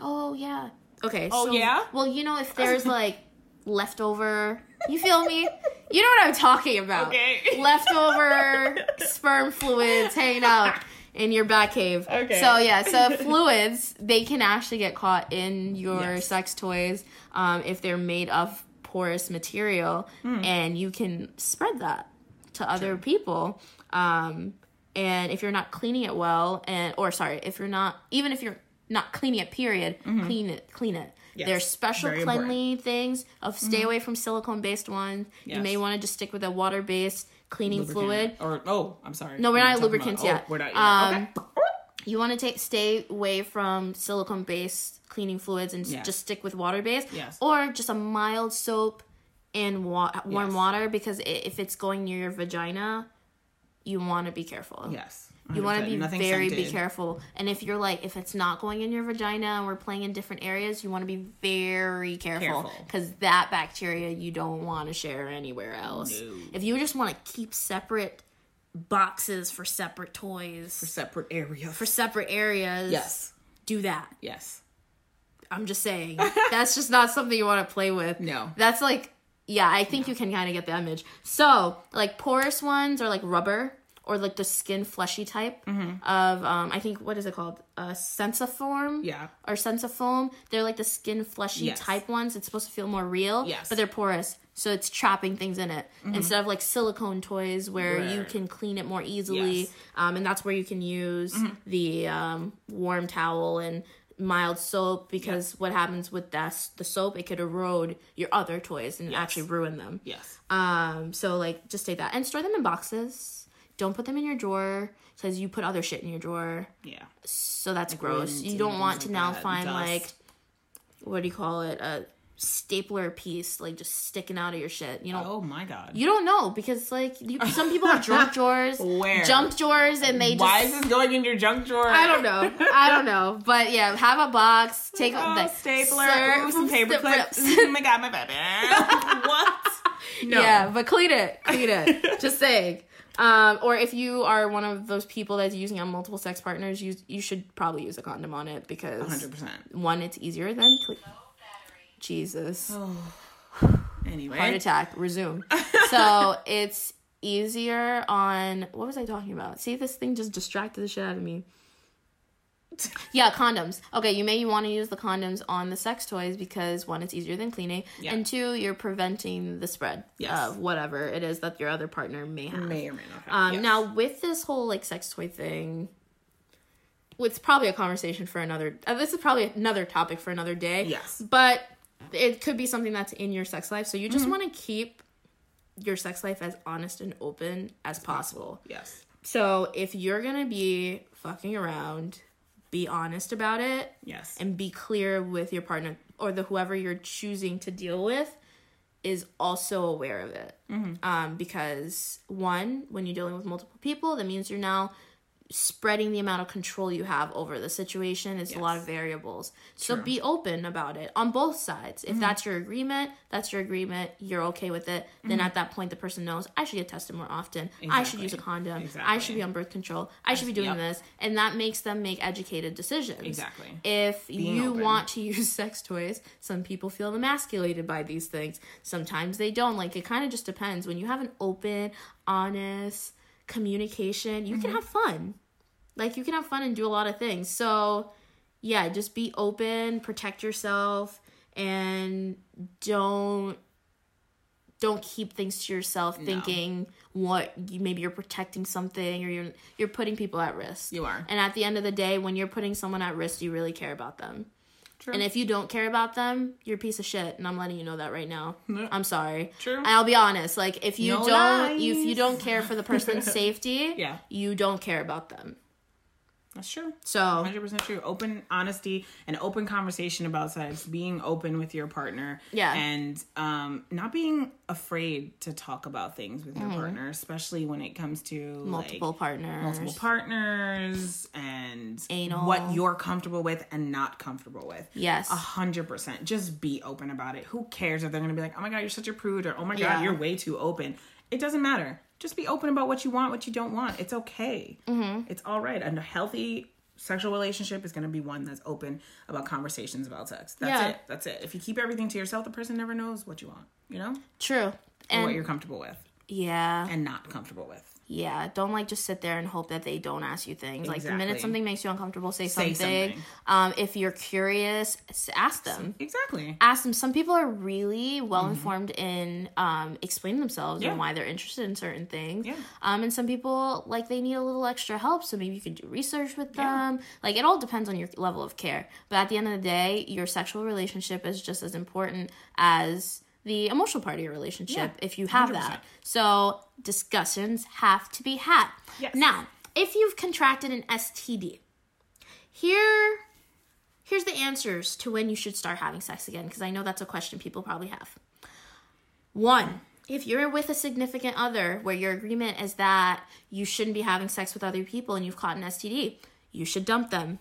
Oh yeah. Okay. Oh, so- yeah? Well, you know, if there's <laughs> like leftover, you feel me? You know what I'm talking about. Okay. Leftover <laughs> sperm fluids hanging out in your back cave. Okay. So yeah, so <laughs> fluids they can actually get caught in your Yes. sex toys um, if they're made of porous material, Hmm. and you can spread that to other people. Um, and if you're not cleaning it well, and or sorry, if you're not even if you're not cleaning it, period, clean it, clean it. Yes, There's special very cleanly things of stay away from silicone based ones. You may want to just stick with a water based cleaning fluid. Or oh, I'm sorry. No, we're not at talking lubricants about- yet. Oh, we're not yet. Um, okay. You want to take stay away from silicone based cleaning fluids and Yes. just stick with water based. Yes. Or just a mild soap and wa- warm Yes. water because if it's going near your vagina, you want to be careful. Yes. You want to be very be careful. And if you're like, if it's not going in your vagina and we're playing in different areas, you want to be very careful because that bacteria you don't want to share anywhere else. No. If you just want to keep separate boxes for separate toys for Separate area. for separate areas, yes. do that. Yes. I'm just saying. <laughs> that's just not something you want to play with. No. That's like, yeah, I think you can kind of get the image. So, like porous ones are like rubber or like the skin fleshy type Mm-hmm. of, um, I think, what is it called? Uh, sensiform? Yeah. Or sensifoam. They're like the skin fleshy Yes. type ones. It's supposed to feel more real. Yes. Mm-hmm. But they're porous. So it's trapping things in it instead of like silicone toys where you can clean it more easily. Yes. Um, and that's where you can use the um, warm towel and mild soap because what happens with that the soap it could erode your other toys and actually ruin them. Yes. Um, so like just take that and store them in boxes. Don't put them in your drawer because you put other shit in your drawer. Yeah. So that's gross. You don't want to like now that, find dust. like what do you call it? A stapler piece like just sticking out of your shit. You know, Oh my god. you don't know because like you, some people have junk <laughs> drawers, Where? junk drawers, and they just. Why is this going in your junk drawer? I don't know. I don't know. <laughs> But yeah, have a box. Take Oh, the stapler, ooh, some <laughs> paper stip clips. oh my god, my baby. what? No. Yeah, but clean it. Clean it. Just saying. Um, or if you are one of those people that's using on multiple sex partners, you you should probably use a condom on it because 100%. one, it's easier than cle- Jesus <sighs> Anyway. heart attack. Resume. <laughs> so it's easier on what was I talking about? See, this thing just distracted the shit out of me. <laughs> Yeah, condoms. Okay, you may want to use the condoms on the sex toys because one, it's easier than cleaning, Yeah. and two, you're preventing the spread Yes. of whatever it is that your other partner may have. May or may not have. Um, yes. Now, with this whole like sex toy thing, it's probably a conversation for another. Uh, this is probably another topic for another day. Yes. but it could be something that's in your sex life. So you Mm-hmm. just want to keep your sex life as honest and open as possible. Yes. So if you're gonna be fucking around, be honest about it Yes. and be clear with your partner or the whoever you're choosing to deal with is also aware of it. Um, because one, when you're dealing with multiple people, that means you're now spreading the amount of control you have over the situation. It's a lot of variables. So True. be open about it on both sides. If mm-hmm. that's your agreement, that's your agreement. You're okay with it. Then mm-hmm. at that point, the person knows I should get tested more often. I should use a condom. I should be on birth control. I should be doing yep. this, and that makes them make educated decisions. Exactly. If you open. want to use <laughs> sex toys, some people feel emasculated by these things. Sometimes they don't. Like it kind of just depends. When you have an open, honest communication, you Mm-hmm. can have fun. Like you can have fun and do a lot of things. So, yeah, just be open, protect yourself, and don't don't keep things to yourself thinking what you, maybe you're protecting something or you're you're putting people at risk. You are. And at the end of the day, when you're putting someone at risk, you really care about them. True. And if you don't care about them, you're a piece of shit, and I'm letting you know that right now. Yeah. I'm sorry. True. And I'll be honest, like if you No don't if you don't care for the <laughs> person's safety, Yeah. you don't care about them. That's true. So 100% true. Open honesty and open conversation about sex, being open with your partner. Yeah. And um, not being afraid to talk about things with your partner, especially when it comes to multiple like, partners. multiple partners and Anal. what you're comfortable with and not comfortable with. Yes. A hundred percent. Just be open about it. Who cares if they're gonna be like, oh my god, you're such a prude, or oh my god, Yeah. you're way too open. It doesn't matter. Just be open about what you want, what you don't want. It's okay. Mm-hmm. It's all right. And a healthy sexual relationship is gonna be one that's open about conversations about sex. That's Yeah. it. That's it. If you keep everything to yourself, the person never knows what you want. You know, True. or And what you're comfortable with yeah. and not comfortable with. Yeah, don't like just sit there and hope that they don't ask you things. Like the minute something makes you uncomfortable, say, Say something. something. Um, if you're curious, ask them. Exactly. Ask them. Some people are really well informed in um, explaining themselves Mm-hmm. Yeah. and why they're interested in certain things. Yeah. Um, and some people like they need a little extra help, so maybe you could do research with them. Like it all depends on your level of care. But at the end of the day, your sexual relationship is just as important as the emotional part of your relationship Yeah, if you have 100%. that. So discussions have to be had. Yes. Now, if you've contracted an STD, here here's the answers to when you should start having sex again because I know that's a question people probably have. One, if you're with a significant other where your agreement is that you shouldn't be having sex with other people and you've caught an STD, you should dump them.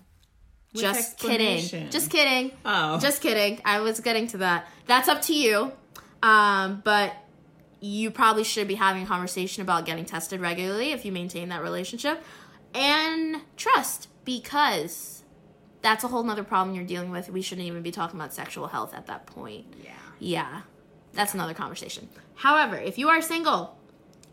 Just kidding. Just kidding. Oh. Just kidding. I was getting to that. That's up to you. Um, but you probably should be having a conversation about getting tested regularly if you maintain that relationship. And trust, because that's a whole nother problem you're dealing with. We shouldn't even be talking about sexual health at that point. Yeah. Yeah, that's another conversation. However, if you are single,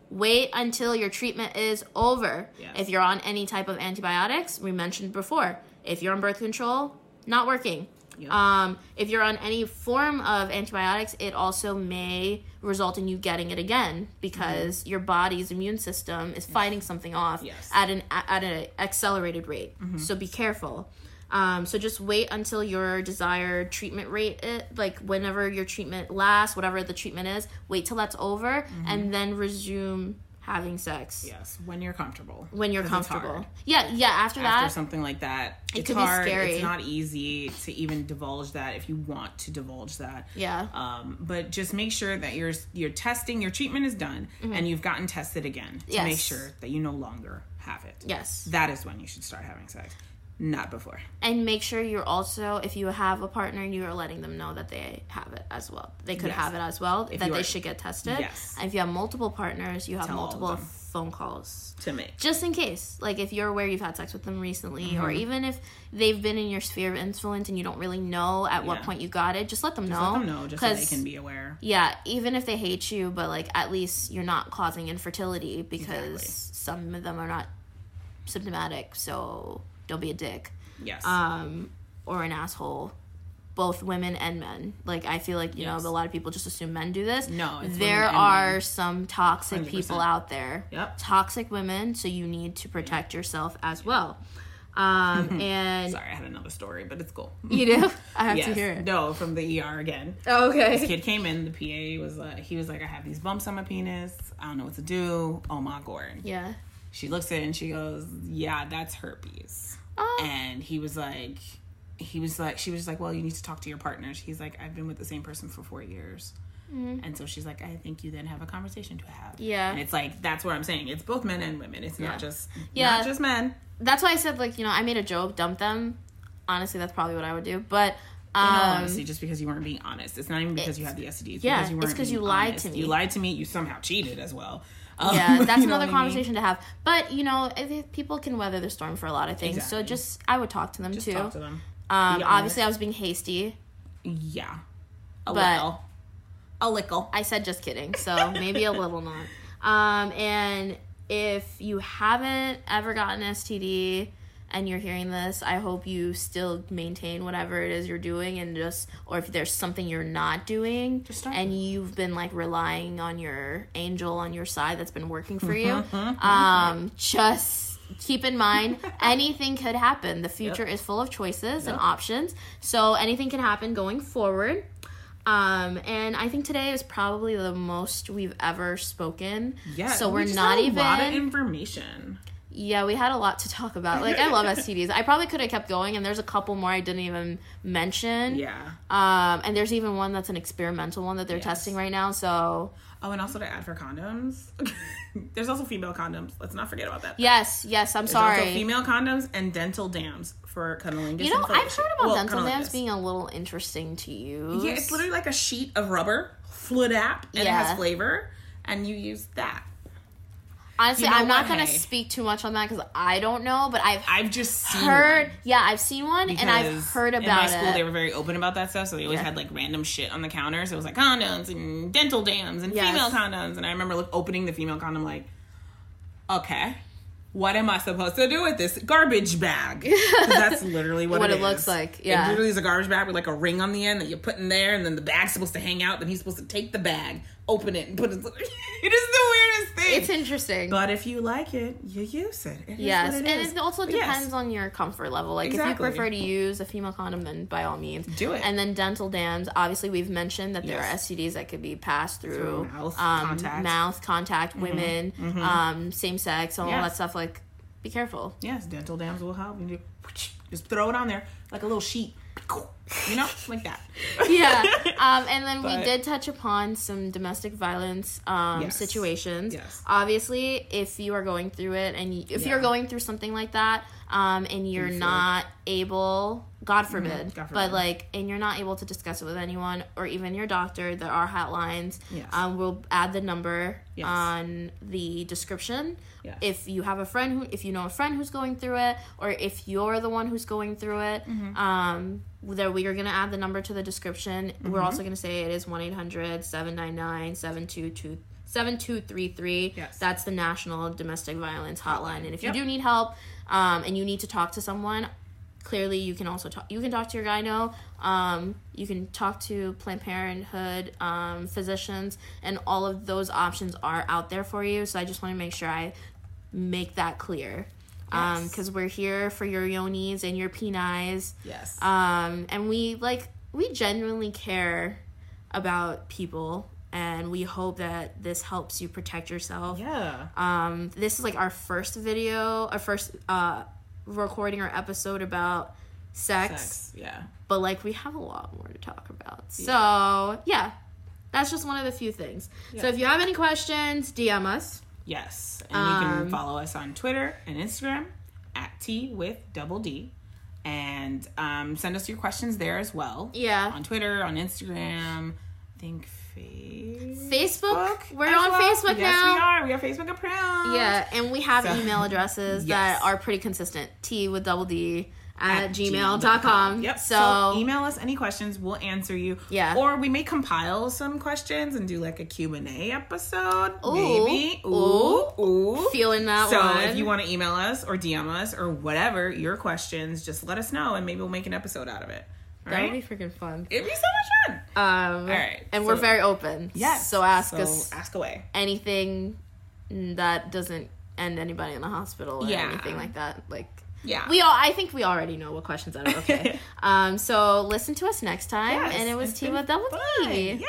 wait until your treatment is over. Yes. If you're on any type of antibiotics, we mentioned before, if you're on birth control, not working. Yep. Um, if you're on any form of antibiotics, it also may result in you getting it again because your body's immune system is fighting something off Mm-hmm. Yes. at an at an accelerated rate. So be careful. Um, so just wait until your desired treatment rate, it, like whenever your treatment lasts, whatever the treatment is, wait till that's over, and then resume having sex Yes, when you're comfortable. when you're comfortable. Yeah, yeah. After, After that, after something like that, It it's could be hard. scary. It's not easy to even divulge that if you want to divulge that. yeah, Um, but just make sure that your your testing, your treatment is done, and you've gotten tested again to make sure that you no longer have it. yes. That is when you should start having sex, not before. and make sure you're also if you have a partner you are letting them know that they have it as well they could Yes. have it as well that you they are- should get tested Yes. and if you have multiple partners you have Tell multiple phone calls To make just in case like if you're aware you've had sex with them recently or Mm-hmm. even if they've been in your sphere of influence and you don't really know at what point you got it just let them know let them know just so they can be aware. yeah even if they hate you but like at least you're not causing infertility because Exactly. some of them are not symptomatic so don't be a dick Yes. um, or an asshole. Both women and men. Like I feel like you Yes. know a lot of people just assume men do this. No, it's there are men. some toxic people 100%. out there. Yep. Toxic women, so you need to protect yourself as well. Um, <laughs> and Sorry, I had another story, but it's cool. you do. <laughs> I have yes. to hear it. No, from the ER again. Okay. This kid came in. The PA was like, he was like, I have these bumps on my penis. I don't know what to do. Oh my god. Yeah. She looks at it and she goes, Yeah, that's herpes. Oh. And he was like, he was like, she was like, Well, you need to talk to your partners. He's like, I've been with the same person for four years. And so she's like, I think you then have a conversation to have. Mm-hmm. Yeah. And it's like, that's what I'm saying. It's both men and women. It's Yeah. not just, Yeah. not just men. That's why I said like you know I made a joke, dump them. Honestly, that's probably what I would do. But In all um, honesty, just because you weren't being honest. It's not even because you had the STDs. yeah, because you it's weren't 'cause you being lied honest. to me. You lied to me. You somehow cheated as well. Um, yeah, that's <laughs> you know another what I mean? conversation to have. But you know, people can weather the storm for a lot of things. So just I would talk to them Just too. talk to them. Um, obviously, I was being hasty. Yeah. A But- little. A little. I said just kidding, so maybe a little not. <laughs> Um, and if you haven't ever gotten STD and you're hearing this, I hope you still maintain whatever it is you're doing and just, or if there's something you're not doing Just and you've been like relying on your angel on your side that's been working for you, um, just keep in mind <laughs> anything could happen. The future is full of choices and options, so anything can happen going forward. Um, and I think today is probably the most we've ever spoken. Yeah. So we we're just not had a even. lot of information. Yeah, we had a lot to talk about. Like I love STDs. I probably could have kept going, and there's a couple more I didn't even mention. Yeah. Um, and there's even one that's an experimental one that they're Yes. testing right now. So Oh, and also to add for condoms, <laughs> there's also female condoms. Let's not forget about that. yes, yes, I'm There's also sorry. female condoms and dental dams for cunnilingus. you know, I've heard about Well, dental dams being a little interesting to use. Yeah, it's literally like a sheet of rubber, Fludap, and it has flavor, and you use that. Honestly, you know I'm not gonna hey. speak too much on that because I don't know, but I've I've just seen heard. one. Yeah, I've seen one, and I've heard in about my school it. they were very open about that stuff so they always Yeah. had like random shit on the counter so it was like condoms and dental dams and Yes. female condoms and i remember like opening the female condom like okay what am i supposed to do with this garbage bag? <laughs> that's literally what, What it it looks like, yeah. it literally is a garbage bag with like a ring on the end that you put in there and then the bag's supposed to hang out then he's supposed to take the bag open it and put it <laughs> it is the weirdest thing it's interesting. but if you like it you use it, it is Yes, what and it is. it also But yes. depends on your comfort level. Like if you prefer to use a female condom, then by all means Do it. And then dental dams. Obviously, we've mentioned that there Yes. are STDs that could be passed through, Through mouth um, contact. mouth contact, women, um, same sex, all Yes. that stuff. Like, be careful. Yes, dental dams will help. You <laughs> just, throw it on there like a little sheet. You know, like that. <laughs> yeah. Um, and then we did touch upon some domestic violence um, Yes. situations. Yes. Obviously, if you are going through it and you, if you're going through something like that um, and you're not able, God forbid, God but like, and you're not able to discuss it with anyone or even your doctor, there are hotlines. Yes. Um, we'll add the number Yes. on the description. Yes. If you have a friend who, if you know a friend who's going through it, or if you're the one who's going through it, Mm-hmm. um, that we are going to add the number to the description. We're Mm-hmm. also going to say it is 1 800 799 7233. Yes. That's the National Domestic Violence Hotline. Hotline. And if Yep. you do need help um, and you need to talk to someone, clearly you can also talk you can talk to your gyno um, you can talk to planned parenthood um, physicians and all of those options are out there for you so i just want to make sure i make that clear Yes. because we're here for your yonis and your penis Yes. um, and we like we genuinely care about people and we hope that this helps you protect yourself. Yeah. Um, this is like our first video, our first uh, recording or episode about sex, Sex. Yeah. but like we have a lot more to talk about. So yeah, that's just one of the few things. So if you have any questions, DM us. Yes. And you Um, can follow us on Twitter and Instagram at Tea with Double D. And um, send us your questions there as well. Yeah. On Twitter, on Instagram, I think Facebook. Facebook. We're on well. Facebook yes, now. we are. We are Facebook approved. Yeah, and we have So- email addresses <laughs> Yes. that are pretty consistent. Tea with Double D at, At gmail.com. Yep. So, So, email us any questions. We'll answer you. Yeah. Or we may compile some questions and do like a Q&A episode. Ooh. Maybe. Ooh. Ooh. Ooh. feeling that So one. if you want to email us or DM us or whatever your questions, just let us know and maybe we'll make an episode out of it. All that right? would be freaking fun. It'd be so much fun. Um, All right, And we're very open. Yes. So ask So us Ask away. anything that doesn't end anybody in the hospital or Yeah. anything like that. Like Yeah. we all I think we already know what questions that are okay. <laughs> um so listen to us next time Yes, and it was it's Tea been with double. D. Yeah.